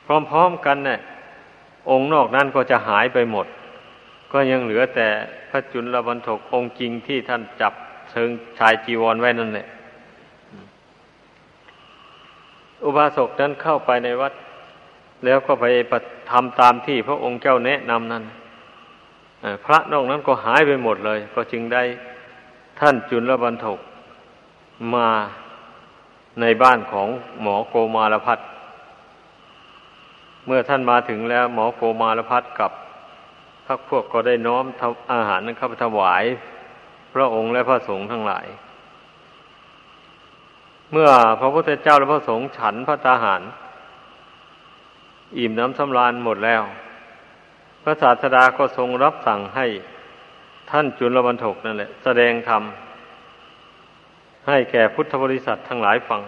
พร้อมๆกันเนี่ยองค์นอกนั้นก็จะหายไปหมด ก็ยังเหลือแต่พระจุลบรรทกองค์จริงที่ท่านจับเชิงชายจีวรไว้นั่นแหละอุบาสกนั้นเข้าไปในวัด แล้วก็ไปทำตามที่พระองค์เจ้าแนะนำนั้นพระนอกนั้นก็หายไปหมดเลย ก็จึงได้ ท่านจุลบรรทกมาในบ้านของหมอโกมารพัฒเมื่อท่านมาถึงแล้ว หมอโกมารพัฒกับพักพวกก็ได้น้อมอาหารนั้นเข้าไปถวาย พระองค์และพระสงฆ์ทั้งหลาย เมื่อพระพุทธเจ้าและพระสงฆ์ฉันพระตาหาร อิ่มน้ำสำราญหมดแล้ว พระศาสดาก็ทรงรับสั่งให้ ท่านจุลบรรทกนั่นแหละ แสดงธรรม ให้แก่พุทธบริษัททั้งหลายฟัง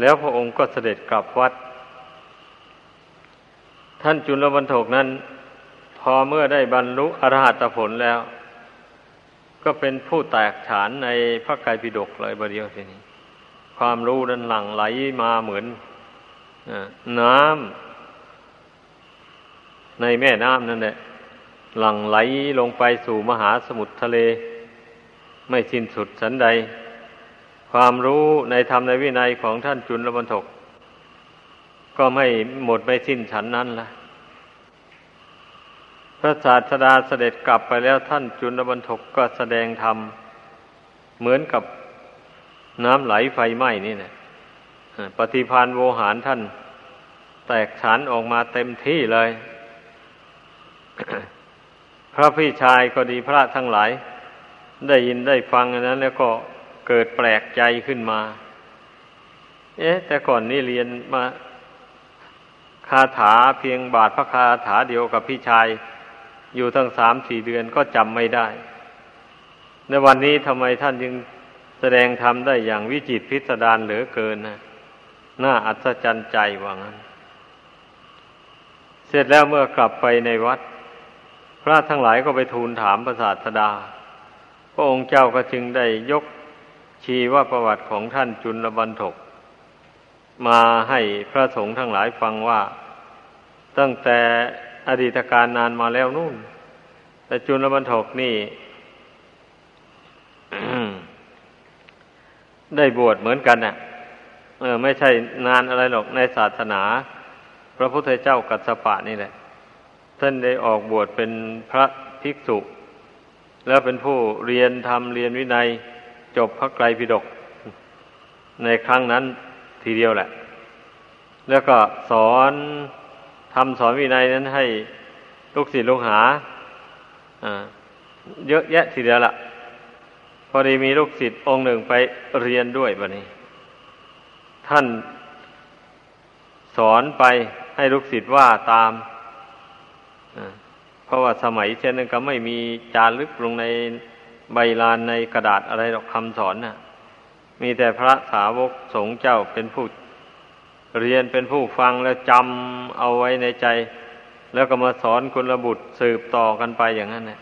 แล้วพระองค์ก็เสด็จกลับวัด ท่านจุลบรรทกนั้น พอเมื่อได้บรรลุอรหัตผลแล้ว ก็เป็นผู้แตกฉานในพระไตรปิฎกเลยบเดียวทีนี้ ความรู้นั้นหลั่งไหลมาเหมือนน้ำในแม่น้ำนั่นแหละ หลั่งไหลลงไปสู่มหาสมุทรทะเล ไม่สิ้นสุดสันใด ความรู้ในธรรมในวินัยของท่านจุลบรรทก ก็ไม่หมดไม่สิ้นฉันนั้นละพระศาสดาเสด็จกลับไปแล้วท่านจุลบรรทกก็แสดงธรรม เหมือนกับน้ำไหลไฟไหม้นี่นะปฏิพานโวหารท่าน แตกฉานออกมาเต็มที่เลย พระพี่ชายก็ดีพระทั้งหลาย ได้ยินได้ฟังอันนั้น แล้วก็เกิดแปลกใจขึ้นมา เอ๊ะ แต่ก่อนนี่เรียนมาคาถาเพียงบาทพระคาถาเดียวกับพี่ชาย อยู่ทั้งสามสี่เดือนก็จำไม่ได้ ในวันนี้ทำไมท่านจึงแสดงธรรมได้อย่างวิจิตพิสดารเหลือเกินนะน่าอัศจรรย์ใจว่างั้น เสร็จแล้วเมื่อกลับไปในวัด พระทั้งหลายก็ไปทูลถามพระศาสดา พระองค์เจ้าก็จึงได้ยกชีวประวัติของท่านจุลบรรทก มาให้พระสงฆ์ทั้งหลายฟังว่า ตั้งแต่อดีตการนานมาแล้วนู่น แต่จุลบรรทกนี่ ได้บวชเหมือนกันน่ะ เออ ไม่ใช่นานอะไรหรอกในศาสนา พระพุทธเจ้ากัสสปะนี่แหละ ท่านได้ออกบวชเป็นพระภิกษุ แล้วเป็นผู้เรียนธรรมเรียนวินัย จบพระไกรปิฎกในครั้งนั้นทีเดียวแหละ แล้วก็สอนทำสอนวินัยนั้นให้ลูกศิษย์ลูกหาเยอะแยะทีเดียวละพอดีมีลูกศิษย์องค์หนึ่งไปเรียนด้วยบะนี้ ท่านสอนไปให้ลูกศิษย์ว่าตาม ราะว่าสมัยเช่นนั้นก็ไม่มีจารึกลงในใบลานในกระดาษอะไรหรอกคำสอนน่ะ มีแต่พระสาวกสงฆ์เจ้าเป็นผู้เรียนเป็นผู้ฟังแล้วจำเอาไว้ในใจ แล้วก็มาสอนคุณระบุตรสืบต่อกันไปอย่างนั้นนะ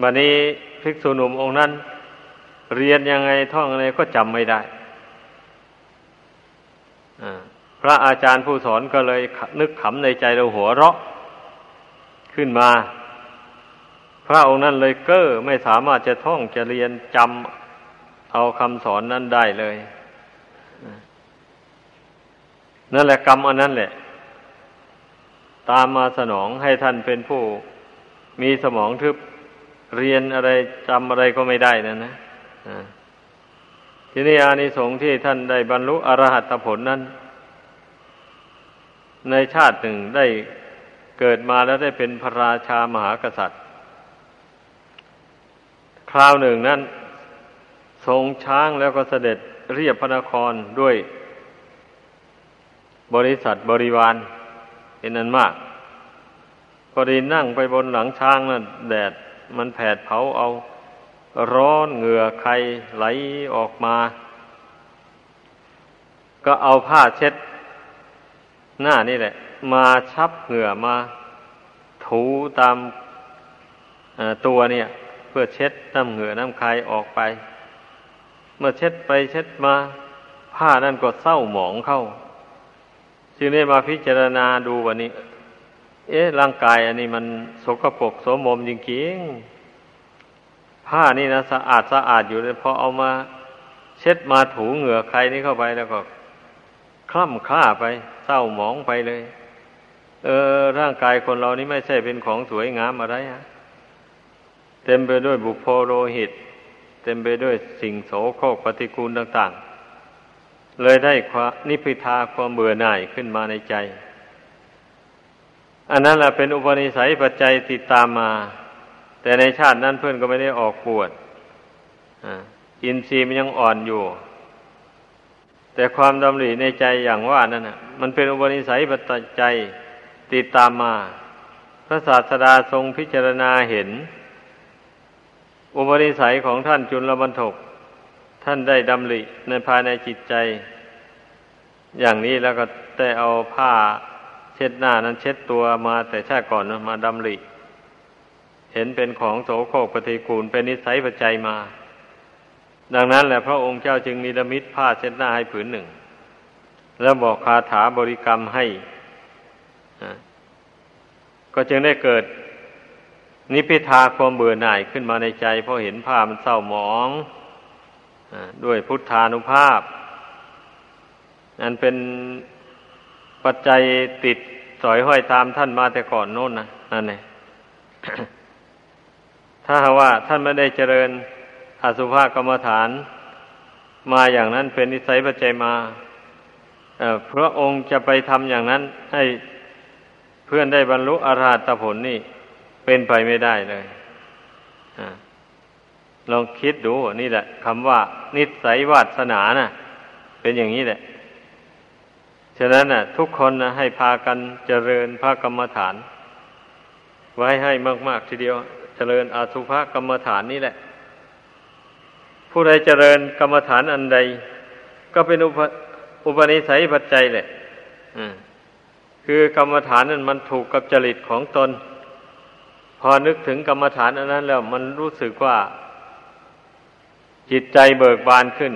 บัดนี้ภิกษุหนุ่มองค์นั้น เรียนยังไงท่องอะไรก็จำไม่ได้พระอาจารย์ผู้สอนก็เลยนึกขำในใจเราหัวเราะ ขึ้นมา พระองค์นั้นเลยเก้อไม่สามารถจะท่องจะเรียนจำเอาคำสอนนั้นได้เลย นั่นแหละกรรมอันนั้นแหละ ตามมาสนองให้ท่านเป็นผู้มีสมองทึบเรียนอะไรจำอะไรก็ไม่ได้นั่นนะทีนี้อานิสงส์ที่ท่านได้บรรลุอรหัตผลนั้น ในชาติหนึ่งได้ เกิดมาแล้วได้เป็นพระราชามหากษัตริย์ คราวหนึ่งนั้น ทรงช้างแล้วก็เสด็จเรียบพระนครด้วย บริษัทบริวารเป็นนั้นมาก พอดีนั่งไปบนหลังช้างนั่นแดดมันแผดเผาเอาร้อนเหงื่อใครไหลออกมา ก็เอาผ้าเช็ด หน้านี่แหละ มาชับเหงื่อมาถูตามตัวเนี่ย เพื่อเช็ดน้ำเหงื่อน้ำคายออกไป เมื่อเช็ดไปเช็ดมา ผ้านั่นก็เศร้าหมองเข้า จึงได้มาพิจารณาดูวันนี้ เอ๊ะ ร่างกายอันนี้มันสกปรกโสมมจริงๆผ้านี่นะสะอาดสะอาดอยู่เลยพอเอามาเช็ดมาถูเหงื่อใครนี่เข้าไปแล้วก็คล่ำคล้าไป เศร้าหมองไปเลย เออร่างกายคนเรานี่ไม่ใช่เป็นของสวยงามอะไรฮะเต็มไปด้วยบุพโพโรหิต เต็มไปด้วยสิ่งโสโครกปฏิกูลต่าง ๆ เลยได้ความนิพิทาความเบื่อหน่ายขึ้นมาในใจ อันนั้นแหละเป็นอุปนิสัยปัจจัยติดตามมา แต่ในชาตินั้นเพื่อนก็ไม่ได้ออกปวดอินทรีย์มันยังอ่อนอยู่ แต่ความดำริในใจอย่างว่านั่นน่ะมันเป็นอุปนิสัยปัจจัย ติดตามมา พระศาสดาทรงพิจารณาเห็น อุปนิสัยของท่านจุลบรรทก ท่านได้ดำริในภายในจิตใจ อย่างนี้แล้วก็ได้เอาผ้าเช็ดหน้านั้นเช็ดตัวมาแต่ชาติก่อนมาดำริ เห็นเป็นของโสโครกปฏิกูลเป็นนิสัยปัจจัยมา ดังนั้นแหละพระองค์เจ้าจึงนิรมิตผ้าเช็ดหน้าให้ผืนหนึ่ง แล้วบอกคาถาบริกรรมให้ ก็จึงได้เกิดนิพิทาความเบื่อหน่ายขึ้นมาในใจ เพราะเห็นผ้ามันเศร้าหมองอด้วยพุทธานุภาพนั่นเป็นปัจจัยติดสอยห้อยตามท่านมาแต่ก่อนโน้นนะนั่นเองถ้าว่าท่านไม่ได้เจริญอสุภกรรมฐาน มาอย่างนั้นเป็นนิสัยปัจจัยมาเพราะองค์จะไปทำอย่างนั้นให้ เพื่อนได้บรรลุอรหัตผลนี่เป็นไปไม่ได้เลยลองคิดดูนี่แหละคำว่า นิสัยวาสนานะ่ะ เป็นอย่างนี้แหละ ฉะนั้นน่ะ ทุกคนนะให้พากันเจริญพระกรรมฐาน ไว้ให้มาก ๆ ทีเดียว เจริญอาสุภกรรมฐานนี่แหละ ผู้ใดเจริญกรรมฐานอันใด ก็เป็นอุปอุปนิสัยปัจจัยแหละ คือกรรมฐานนั้นมันถูกกับจริตของตน พอนึกถึงกรรมฐานอันนั้นแล้วมันรู้สึกว่าจิตใจเบิกบานขึ้น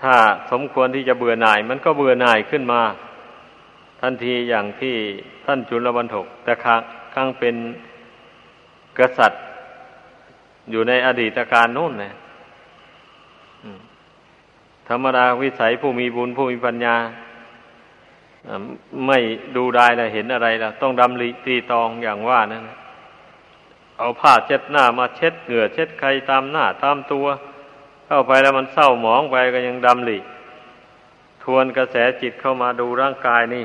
ถ้าสมควรที่จะเบื่อหน่าย มันก็เบื่อหน่ายขึ้นมา ทันทีอย่างที่ท่านจุลบรรทกแต่ครั้งเป็นกษัตริย์ อยู่ในอดีตการโน้นนะธรรมดาวิสัยผู้มีบุญผู้มีปัญญา ไม่ดูได้ละเห็นอะไรล่ะ ต้องดำริตีตองอย่างว่านั่นเอาผ้าเช็ดหน้ามาเช็ดเหงื่อเช็ดใครตามหน้าตามตัว เข้าไปแล้วมันเศร้าหมองไปก็ยังดำริทวนกระแสจิตเข้ามาดูร่างกายนี่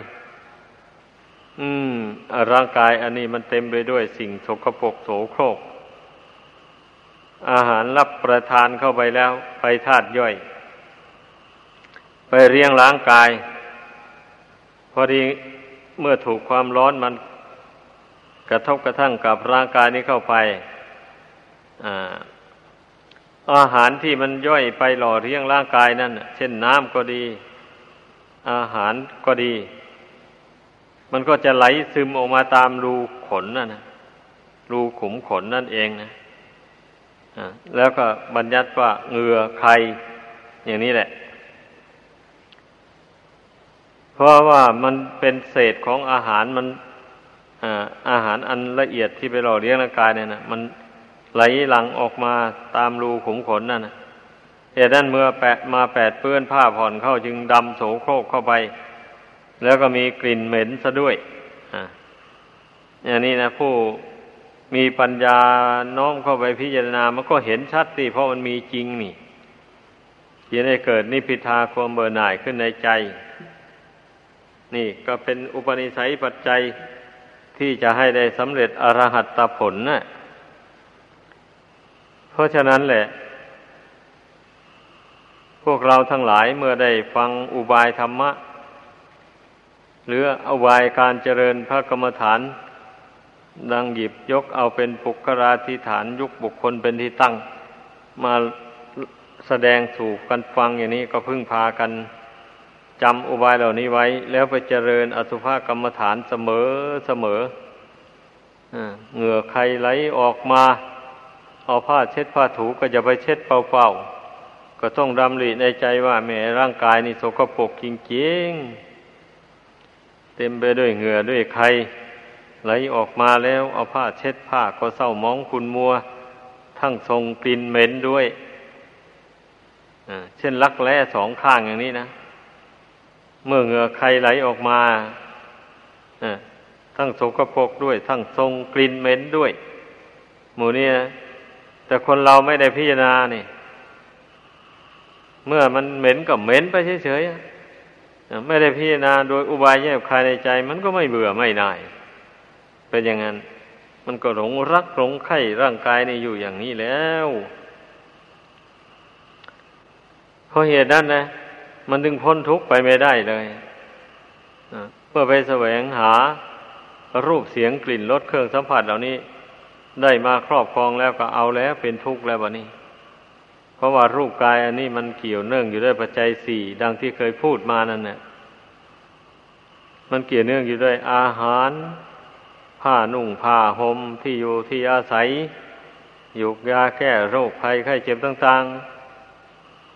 อืม ร่างกายอันนี้มันเต็มไปด้วยสิ่งสกปรกโสโครก อาหารรับประทานเข้าไปแล้ว ไปธาตุย่อย ไปเรียงล้างกาย พอดีเมื่อถูกความร้อนมันกระทบกระทั่งกับร่างกายนี้เข้าไปอาอาหารที่มันย่อยไปหล่อเลี้ยงร่างกายนั่นเช่นน้ำก็ดี อาหารก็ดี มันก็จะไหลซึมออกมาตามรูขนนั่นนะรูขุมขนนั่นเองนะแล้วก็บัญญัติว่าเหงื่อใครอย่างนี้แหละ เพราะว่ามันเป็นเศษของอาหารมันอาหารอันละเอียดที่ไปหล่อเลี้ยงร่างกายเนี่ยนะมันไหลหลังออกมาตามรูขุมขนนั่นนะเหตุนั้นเมื่อแปะมาแปดเปื้อนผ้าผ่อนเข้าจึงดำโสโครกเข้าไป แล้วก็มีกลิ่นเหม็นซะด้วยอย่างนี้นะผู้มีปัญญาน้อมเข้าไปพิจารณา มันก็เห็นชัดสิเพราะมันมีจริงนี่ที่ได้เกิดนิพิทาความเบื่อหน่ายขึ้นในใจ นี่ก็เป็นอุปนิสัยปัจจัยที่จะให้ได้สำเร็จอรหัตตผลนะเพราะฉะนั้นแหละ พวกเราทั้งหลายเมื่อได้ฟังอุบายธรรมะ หรืออุบายการเจริญพระกรรมฐาน ดังหยิบยกเอาเป็นปุกราธิฐานยุคบุคคลเป็นที่ตั้ง มาแสดงสู่กันฟังอย่างนี้ก็พึ่งพากัน จำอุบายเหล่านี้ไว้ แล้วไปเจริญอสุภกรรมฐานเสมอเสมอเหงื่อใครไหลออกมา เอาผ้าเช็ดผ้าถูก็จะไปเช็ดเป่าๆก็ต้องดำริในใจว่าแม่ร่างกายนี่สกปรกจริงๆ เต็มไปด้วยเหงื่อด้วยใครไหลออกมาแล้วเอาผ้าเช็ดผ้าก็เศร้ามองคุณมัว ทั้งทรงกลิ่นเหม็นด้วยเช่นลักแร้สองข้างอย่างนี้นะ เมื่อเหงื่อใครไหลออกมาทั้งโสกปรกด้วย ทั้งทรงกลิ่นเหม็นด้วย หมู่นี้นะแต่คนเราไม่ได้พิจารณานี่ เมื่อมันเหม็นก็เหม็นไปเฉยๆไม่ได้พิจารณาโดยอุบายแยบคายในใจ มันก็ไม่เบื่อไม่น่าย เป็นอย่างนั้น มันก็หลงรักหลงไข่ร่างกายนี่อยู่อย่างนี้แล้วเพราะเหตุนั้นนะ มันดึงพ้นทุกข์ไปไม่ได้เลยเพื่อไปแสวงหารูปเสียงกลิ่นรสเครื่องสัมผัสเหล่านี้ ได้มาครอบครองแล้วก็เอาแล้วเป็นทุกข์แล้ววะนี้ เพราะว่ารูปกายอันนี้มันเกี่ยวเนื่องอยู่ด้วยปัจจัยสี่ดังที่เคยพูดมานั่นเนี่ยมันเกี่ยวเนื่องอยู่ด้วยอาหาร ผ้านุ่งผ้าห่มที่อยู่ที่อาศัยยุกยาแก้โรคภัยไข้เจ็บต่าง ๆ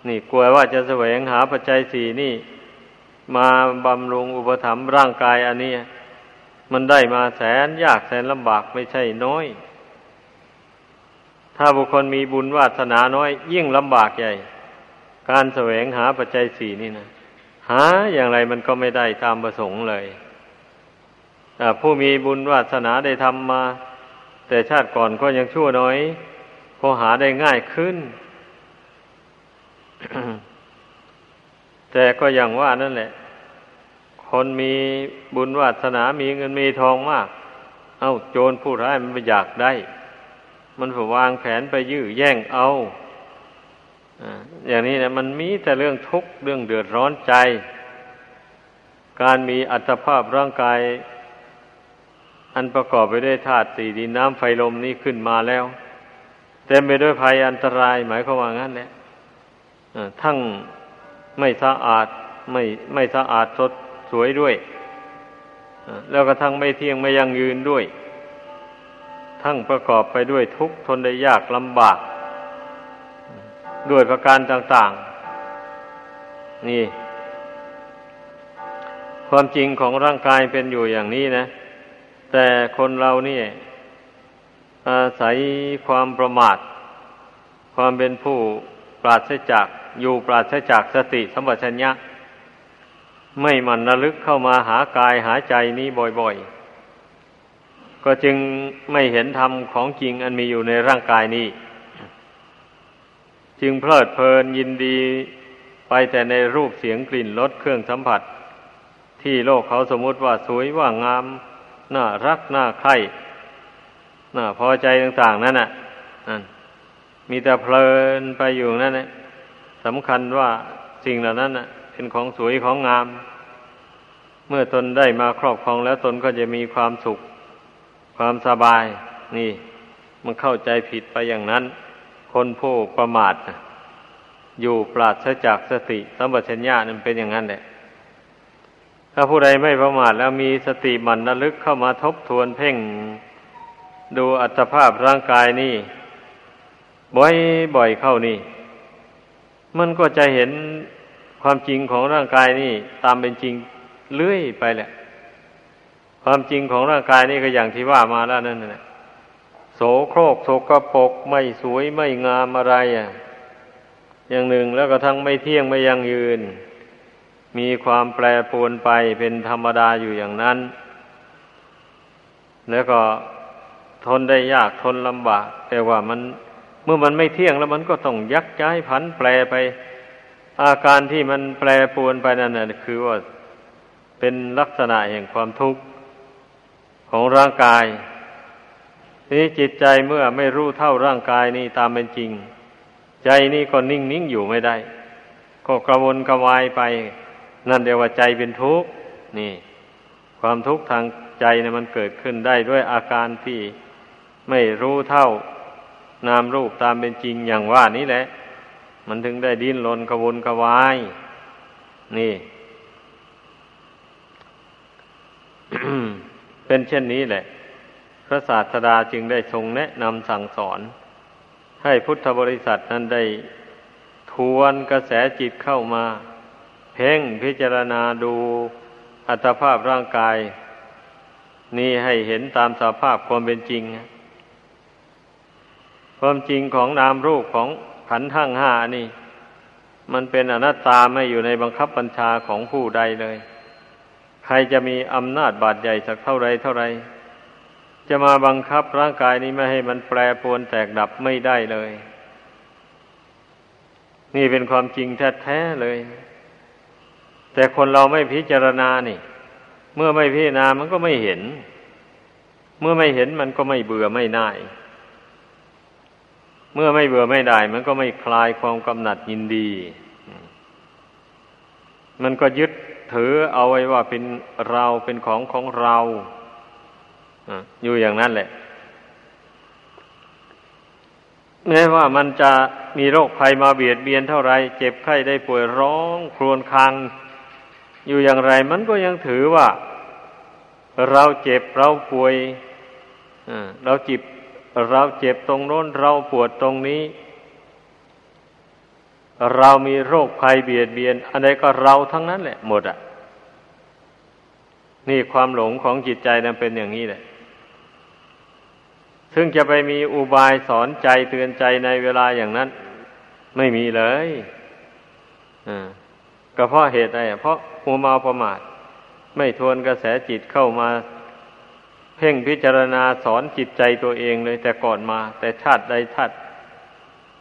นี่กลัวว่าจะแสวงหาปัจจัยสี่นี่ มาบำรุงอุปถัมภ์ร่างกายอันนี้ มันได้มาแสนยากแสนลำบากไม่ใช่น้อย ถ้าบุคคลมีบุญวาสนาน้อย ยิ่งลำบากใหญ่ การแสวงหาปัจจัยสี่นี่นะหาอย่างไรมันก็ไม่ได้ตามประสงค์เลยผู้มีบุญวาสนาได้ทำมา แต่ชาติก่อนก็ยังชั่วน้อยพอหาได้ง่ายขึ้น แต่ก็อย่างว่านั่นแหละ คนมีบุญวาสนามีเงินมีทองมาก เอาโจรผู้ร้ายมันไปอยากได้ มันวางแผนไปยื้อแย่งเอาอย่างนี้นะมันมีแต่เรื่องทุกข์เรื่องเดือดร้อนใจ การมีอัตภาพร่างกาย อันประกอบไปด้วยธาตุสี่ดินน้ำไฟลมนี้ขึ้นมาแล้ว เต็มไปด้วยภัยอันตรายหมายความว่างั้นแหละ ทั้งไม่สะอาดไม่ไม่สะอาดสดสวยด้วย แล้วก็ทั้งไม่เที่ยงไม่ยั่งยืนด้วย ทั้งประกอบไปด้วยทุกข์ทนได้ยากลำบาก ด้วยประการต่างๆ นี่ ความจริงของร่างกายเป็นอยู่อย่างนี้นะ แต่คนเรานี่อาศัยความประมาท ความเป็นผู้ปราศจาก อยู่ปราศจากสติสัมปชัญญะ ไม่มันระลึกเข้ามาหากายหาใจนี้บ่อยๆ ก็จึงไม่เห็นธรรมของจริงอันมีอยู่ในร่างกายนี้ จึงเพลิดเพลินยินดีไปแต่ในรูปเสียงกลิ่นรสเครื่องสัมผัส ที่โลกเขาสมมติว่าสวยว่างาม น่ารักน่าใคร่น่าพอใจต่างๆนั่นน่ะมีแต่เพลินไปอยู่นั่นแหละ สำคัญว่าสิ่งเหล่านั้นเป็นของสวยของงาม เมื่อตนได้มาครอบครองแล้วตนก็จะมีความสุข ความสบาย นี่ มันเข้าใจผิดไปอย่างนั้น คนผู้ประมาทอยู่ปราศจากสติสัมปชัญญะนั่นเป็นอย่างนั้นแหละถ้าผู้ใดไม่ประมาทแล้วมีสติมันระลึกเข้ามาทบทวนเพ่ง ดูอัตภาพร่างกายนี่บ่อยๆเข้านี่ มันก็จะเห็นความจริงของร่างกายนี่ ตามเป็นจริงเลื่อยไปแหละ ความจริงของร่างกายนี่ก็อย่างที่ว่ามาแล้วนั่นแหละโสโครกโสกระปกไม่สวยไม่งามอะไรอะ อย่างหนึ่งแล้วก็ทั้งไม่เที่ยงไม่ยั่งยืน มีความแปรปรวนไปเป็นธรรมดาอยู่อย่างนั้น แล้วก็ทนได้ยากทนลำบาก แต่ว่ามัน มื่อมันไม่เที่ยงแล้วมันก็ต้องยักย้ายผันแปรไป อาการที่มันแปรปรวนไปนั่นน่ะคือว่าเป็นลักษณะแห่งความทุกข์ของร่างกายนี้จิตใจเมื่อไม่รู้เท่าร่างกายนี้ตามเป็นจริง ใจนี่ก็นิ่งนิ่งอยู่ไม่ได้ ก็กระวนกระวายไป นั่นเดียวว่าใจเป็นทุกข์นี่ ความทุกข์ทางใจเนี่ยมันเกิดขึ้นได้ด้วยอาการที่ไม่รู้เท่า นามรูปตามเป็นจริงอย่างว่านี้แหละ มันถึงได้ดิ้นรนกระวนกระวาย นี่ เป็นเช่นนี้แหละ พระศาสดาจึงได้ทรงแนะนำสั่งสอน ให้พุทธบริษัทนั้นได้ทวนกระแสจิตเข้ามา เพ่งพิจารณาดูอัตภาพร่างกาย นี่ให้เห็นตามสภาพความเป็นจริง ความจริงของนามรูปของขันธ์ทั้งห้านี่ มันเป็นอนัตตาไม่อยู่ในบังคับบัญชาของผู้ใดเลย ใครจะมีอำนาจบาดใหญ่สักเท่าไรเท่าไร จะมาบังคับร่างกายนี้ไม่ให้มันแปรปรวนแตกดับไม่ได้เลย นี่เป็นความจริงแท้ๆเลย แต่คนเราไม่พิจารณานี่ เมื่อไม่พิจารณามันก็ไม่เห็น เมื่อไม่เห็นมันก็ไม่เบื่อไม่น่าย เมื่อไม่เบื่อไม่ได้ มันก็ไม่คลายความกำหนัดยินดี มันก็ยึดถือเอาไว้ว่าเป็นเราเป็นของของเราอยู่อย่างนั้นแหละ แม้ว่ามันจะมีโรคภัยมาเบียดเบียนเท่าไร เจ็บไข้ได้ป่วยร้องครวญครางอยู่อย่างไร มันก็ยังถือว่า เราเจ็บเราป่วยเราจิบ เราเจ็บตรงโน้นเราปวดตรงนี้ เรามีโรคภัยเบียดเบียนอะไรก็เราทั้งนั้นแหละ หมดอะ นี่ความหลงของจิตใจนั้นเป็นอย่างนี้แหละ ซึ่งจะไปมีอุบายสอนใจเตือนใจในเวลาอย่างนั้น ไม่มีเลยอ่าก็เพราะเหตุอะไรเพราะหัวเมาประมาท ไม่ทวนกระแสจิตเข้ามา เพ่งพิจารณาสอนจิตใจตัวเองเลย แต่ก่อนมา แต่ชาติใดชาติ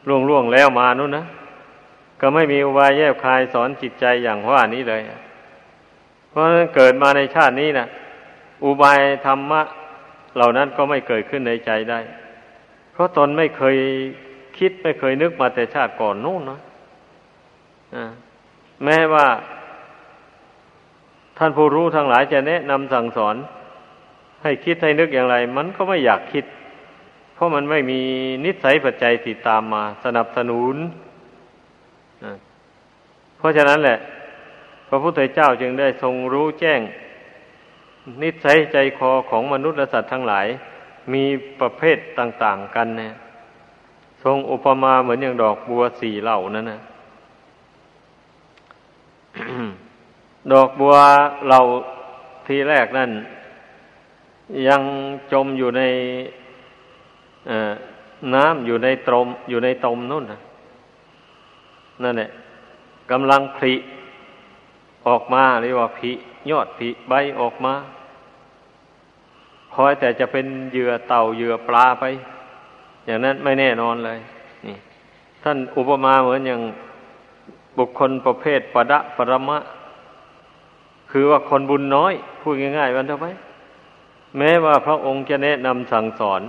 ล่วงล่วงแล้วมานู้นนะก็ไม่มีอุบายแยบคายสอนจิตใจอย่างว่านี้เลย เพราะนั้นเกิดมาในชาตินี้นะอุบายธรรมะ เหล่านั้นก็ไม่เกิดขึ้นในใจได้ เพราะตนไม่เคยคิดไม่เคยนึกมาแต่ชาติก่อนนู้นนะแม้ว่า ท่านผู้รู้ทั้งหลายจะแนะนำสั่งสอน ให้คิดให้นึกอย่างไร มันก็ไม่อยากคิด เพราะมันไม่มีนิสัยปัจจัยติดตามมา สนับสนุนเพราะฉะนั้นแหละ พระพุทธเจ้าจึงได้ทรงรู้แจ้ง นิสัยใจคอของมนุษย์และสัตว์ทั้งหลาย มีประเภทต่าง ๆ กันเนี่ยทรงอุปมาเหมือนอย่างดอกบัวสี่เหล่านั้นนะดอกบัวเหล่าทีแรกนั่น ยังจมอยู่ในน้ำอยู่ในตรมอยู่ในตมนู่นนะนั่นแหละกำลังผลิออกมาเรียกว่าผลิยอดผลิใบออกมาคอยแต่จะเป็นเหยื่อเต่าเหยื่อปลาไป อย่างนั้นไม่แน่นอนเลย นี่ ท่านอุปมาเหมือนอย่างบุคคลประเภทปะดะปรมะ คือว่าคนบุญน้อยพูดง่ายๆวันเท่าไหร่ แม้ว่าพระองค์จะแนะนำสั่งสอน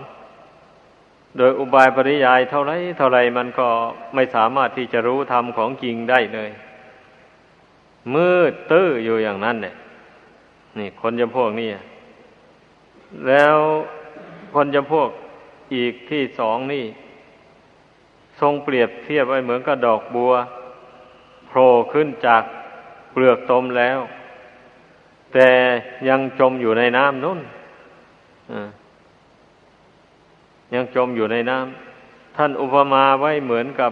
โดยอุบายปริยายเท่าไรเท่าไรมันก็ไม่สามารถที่จะรู้ธรรมของจริงได้เลย มืดตื้ออยู่อย่างนั้นเนี่ยนี่คนจำพวกนี้แล้วคนจำพวกอีกที่สองนี่ ทรงเปรียบเทียบไว้เหมือนกับดอกบัวโผล่ขึ้นจากเปลือกตมแล้ว แต่ยังจมอยู่ในน้ำนุ่น ยังจมอยู่ในน้ำท่านอุปมาไว้เหมือนกับ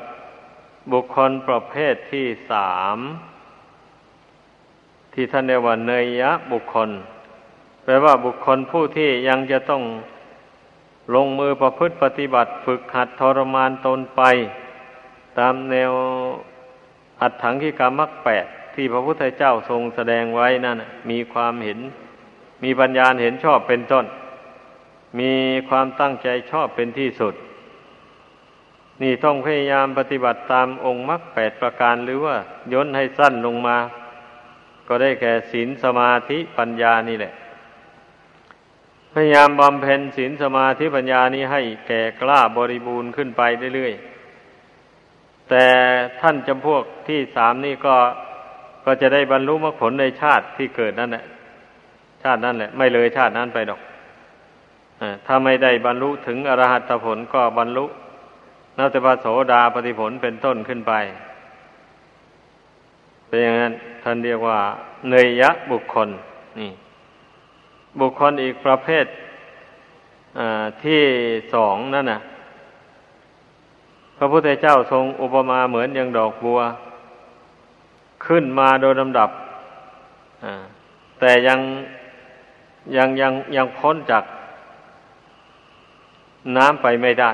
บุคคลประเภทที่สามที่ท่านเรียกว่าเนยยะบุคคล แปลว่าบุคคลผู้ที่ยังจะต้องลงมือประพฤติปฏิบัติฝึกหัดทรมานตนไป ตามแนวอัดถังที่กรรมักแปดที่พระพุทธเจ้าทรงแสดงไว้นั่นมีความเห็น มีปัญญาเห็นชอบเป็นต้น มีความตั้งใจชอบเป็นที่สุด นี่ต้องพยายามปฏิบัติตามองค์มรรคแปดประการหรือว่าย่นให้สั้นลงมา ก็ได้แก่ศีลสมาธิปัญญานี่แหละ พยายามบำเพ็ญศีลสมาธิปัญญานี้ให้แก่กล้าบริบูรณ์ขึ้นไปเรื่อยๆ แต่ท่านจำพวกที่สามนี่ก็ก็จะได้บรรลุมรรคผลในชาติที่เกิดนั่นแหละ ชาตินั่นแหละ ไม่เลยชาตินั้นไปดอก ถ้าไม่ได้บรรลุถึงอรหัตผลก็บรรลุนัตปโสดาปฏิผลเป็นต้นขึ้นไป เป็นอย่างนั้นท่านเรียกว่าเนยยะบุคคลนี่ บุคคลอีกประเภทที่สองนั่นน่ะ พระพุทธเจ้าทรงอุปมาเหมือนอย่างดอกบัว ขึ้นมาโดยลำดับแต่ยังยังยังยังพ้นจาก น้ำไปไม่ได้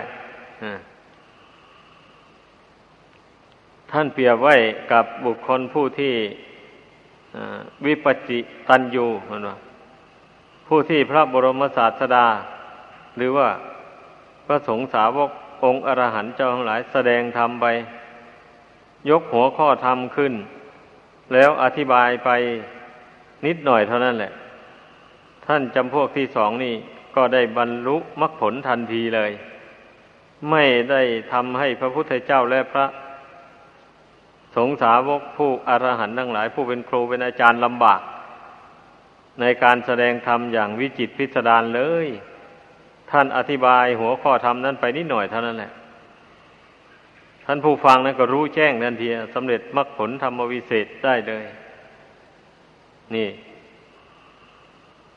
ท่านเปรียบไว้กับบุคคลผู้ที่วิปจิตันยูนผู้ที่พระบรมศาสดา หรือว่าพระสงฆ์สาวกองค์อรหันต์เจ้าทั้งหลายแสดงธรรมไป ยกหัวข้อธรรมขึ้น แล้วอธิบายไปนิดหน่อยเท่านั้นแหละ ท่านจำพวกที่สองนี่ ก็ได้บรรลุมรรคผลทันทีเลย ไม่ได้ทำให้พระพุทธเจ้าและพระสงสาวกผู้อรหันต์ทั้งหลาย ผู้เป็นครูเป็นอาจารย์ลำบาก ในการแสดงธรรมอย่างวิจิตพิสดารเลย ท่านอธิบายหัวข้อธรรมนั้นไปนิดหน่อยเท่านั้นแหละ ท่านผู้ฟังนั้นก็รู้แจ้งทันทีสำเร็จมรรคผลธรรมวิเศษได้เลย นี่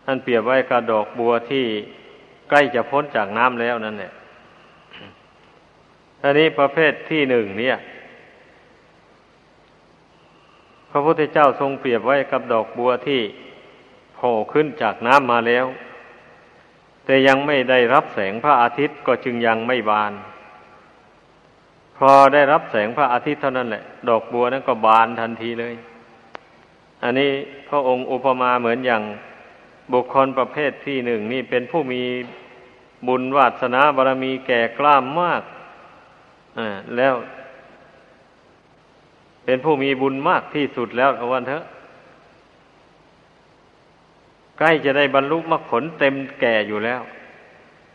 ท่านเปรียบไว้กับดอกบัวที่ใกล้จะพ้นจากน้ำแล้วนั่นแหละอันนี้ประเภทที่หนึ่งเนี่ย พระพุทธเจ้าทรงเปรียบไว้กับดอกบัวที่โผล่ขึ้นจากน้ำมาแล้ว แต่ยังไม่ได้รับแสงพระอาทิตย์ก็จึงยังไม่บาน พอได้รับแสงพระอาทิตย์เท่านั้นแหละ ดอกบัวนั้นก็บานทันทีเลย อันนี้พระองค์อุปมาเหมือนอย่าง บุคคลประเภทที่หนึ่งนี่เป็นผู้มีบุญวาสนาบารมีแก่กล้ามมากอ่าแล้ว เป็นผู้มีบุญมากที่สุดแล้วเอาวันเถอะ ใกล้จะได้บรรลุมรรคผลเต็มแก่อยู่แล้ว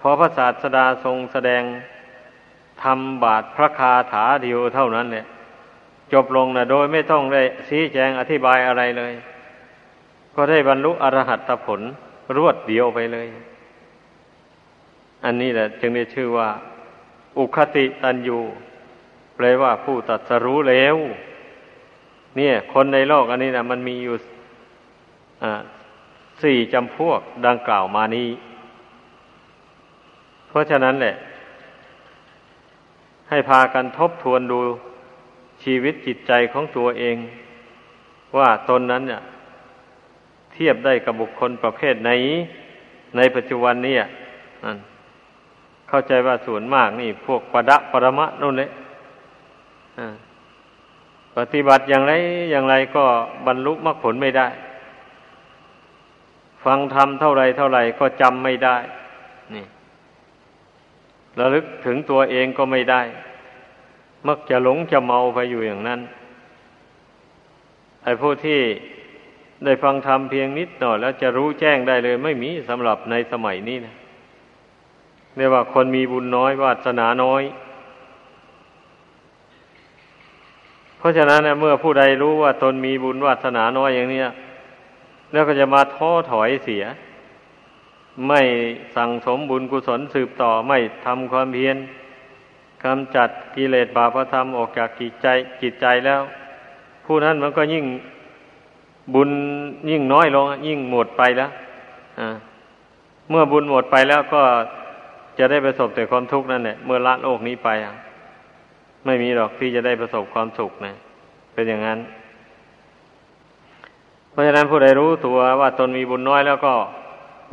พอพระศาสดาทรงแสดงทำบาทพระคาถาเดียวเท่านั้นเนี่ยจบลงนะโดยไม่ต้องได้ชี้แจงอธิบายอะไรเลย ก็ได้บรรลุอรหัตผลรวดเดียวไปเลย อันนี้แหละ จึงได้ชื่อว่า อุคติตันยูแปลว่าผู้ตัดสรู้แล้ว เนี่ย คนในโลกอันนี้นะมันมีอยู่สี่จำพวกดังกล่าวมานี้ เพราะฉะนั้นแหละ ให้พากันทบทวนดูชีวิตจิตใจของตัวเอง ว่าตนนั้นเนี่ย เทียบได้กับบุคคลประเภทไหน ในปัจจุบันนี้นั่นเข้าใจว่าส่วนมากนี่ พวกประดะประมะนู่นเลยปฏิบัติอย่างไรอย่างไรก็บรรลุมรรคผลไม่ได้ ฟังธรรมเท่าไรเท่าไรก็จำไม่ได้ นี่ระลึกถึงตัวเองก็ไม่ได้ มักจะหลงจะเมาไปอยู่อย่างนั้นไอ้ผู้ที่ ได้ฟังธรรมเพียงนิดหน่อย แล้วจะรู้แจ้งได้เลย ไม่มีสำหรับในสมัยนี้นะเรียกว่าคนมีบุญน้อยวาสนาน้อย เพราะฉะนั้นเมื่อผู้ใดรู้ว่าตนมีบุญวาสนาน้อยอย่างนี้แล้วก็จะมาท้อถอยเสีย ไม่สั่งสมบุญกุศลสืบต่อไม่ทำความเพียรกำจัดกิเลสบาปธรรมออกจากจิตใจจิตใจแล้ว ผู้นั้นมันก็ยิ่ง บุญยิ่งน้อยลง ยิ่งหมดไปแล้วเมื่อบุญหมดไปแล้วก็จะได้ประสบแต่ความทุกข์นั่นแหละเมื่อละโลกนี้ไปไม่มีหรอกที่จะได้ประสบความสุขนะเป็นอย่างนั้น เพราะฉะนั้นผู้ใดรู้ตัวว่าตนมีบุญน้อยแล้วก็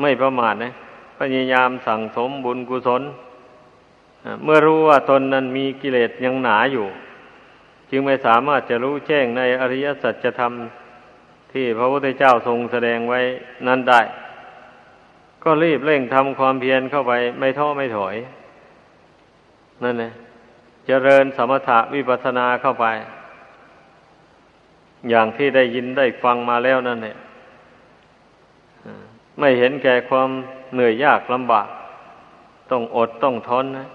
ไม่ประมาทนะพยายามสั่งสมบุญกุศลเมื่อรู้ว่าตนนั้นมีกิเลสยังหนาอยู่ จึงไม่สามารถจะรู้แจ้งในอริยสัจธรรม ที่พระพุทธเจ้าทรงแสดงไว้นั้นได้ ก็รีบเร่งทำความเพียรเข้าไปไม่ท้อไม่ถอย นั่นแหละเจริญสมถะวิปัสนาเข้าไป อย่างที่ได้ยินได้ฟังมาแล้วนั่นเนี่ยไม่เห็นแก่ความเหนื่อยยากลำบาก ต้องอดต้องทนนะ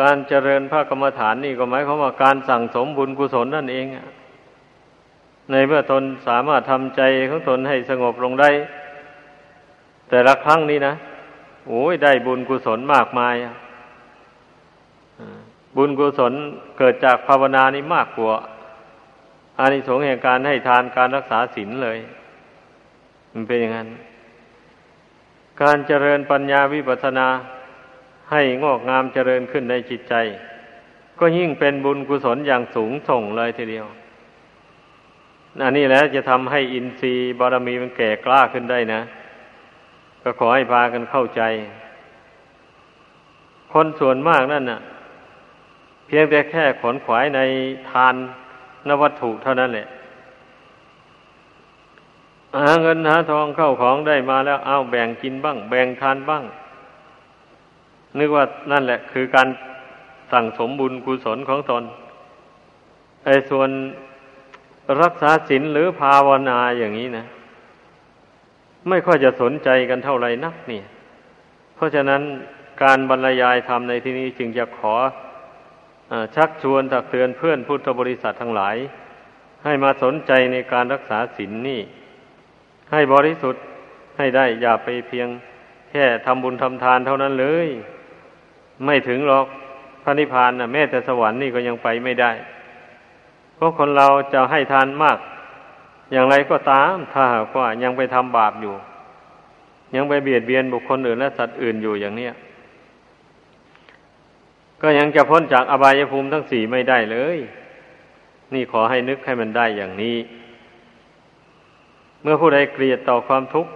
การเจริญพระกรรมฐานนี่ก็หมายความว่าการสั่งสมบุญกุศลนั่นเอง ในเมื่อตนสามารถทำใจของตนให้สงบลงได้ แต่ละครั้งนี้นะโอ้ยได้บุญกุศลมากมายอะบุญกุศลเกิดจากภาวนานี้มากกว่าอานิสงส์แห่งการให้ทานการรักษาศีลเลย มันเป็นอย่างนั้น การเจริญปัญญาวิปัสสนาให้งอกงามเจริญขึ้นในจิตใจ ก็ยิ่งเป็นบุญกุศลอย่างสูงส่งเลยทีเดียว อันนี้แล้วจะทำให้อินทรีย์บารมีมันแก่กล้าขึ้นได้นะ ก็ขอให้พากันเข้าใจ คนส่วนมากนั่นน่ะ เพียงแต่แค่ขนขวายในทานนวัตถุเท่านั้นแหละหาเงินหาทองเข้าของได้มาแล้วเอาแบ่งกินบ้าง แบ่งทานบ้าง นึกว่านั่นแหละ คือการสั่งสมบุญกุศลของตนไอ้ส่วน รักษาศีลหรือภาวนาอย่างนี้นะ ไม่ค่อยจะสนใจกันเท่าไหร่นักเนี่ย เพราะฉะนั้นการบรรยายธรรมในที่นี้จึงจะขออชักชวนตักเตือนเพื่อนพุทธบริษัททั้งหลาย ให้มาสนใจในการรักษาศีลนนี่ ให้บริสุทธิ์ให้ได้อย่าไปเพียงแค่ทำบุญทำทานเท่านั้นเลย ไม่ถึงหรอกพระนิพพานนะแม้แต่สวรรค์นี่ก็ยังไปไม่ได้ ราะคนเราจะให้ทานมาก อย่างไรก็ตาม ถ้าหากว่ายังไปทำบาปอยู่ ยังไปเบียดเบียนบุคคลอื่นและสัตว์อื่นอยู่อย่างเนี้ยก็ยังจะพ้นจากอบายภูมิทั้งสี่ไม่ได้เลย นี่ขอให้นึกให้มันได้อย่างนี้ เมื่อผู้ใดเกลียดต่อความทุกข์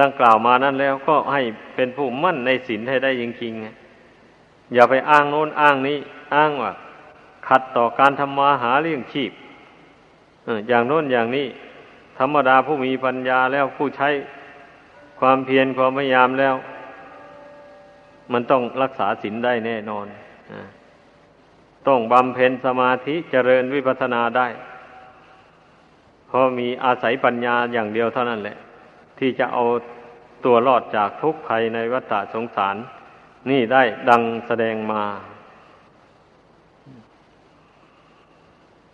ดังกล่าวมานั้นแล้วก็ให้เป็นผู้มั่นในศีลให้ได้จริงๆอย่าไปอ้างโน้นอ้างนี้ อ้างว่า ขัดต่อการทำมาหาเลี้ยงชีพอย่างโน้นอย่างนี้ ธรรมดาผู้มีปัญญาแล้วผู้ใช้ความเพียรความพยายามแล้ว มันต้องรักษาศีลได้แน่นอนต้องบำเพ็ญสมาธิเจริญวิปัสสนาได้เพราะมีอาศัยปัญญาอย่างเดียวเท่านั้นแหละ ที่จะเอาตัวรอดจากทุกข์ภัยในวัฏสงสาร นี่ได้ดังแสดงมา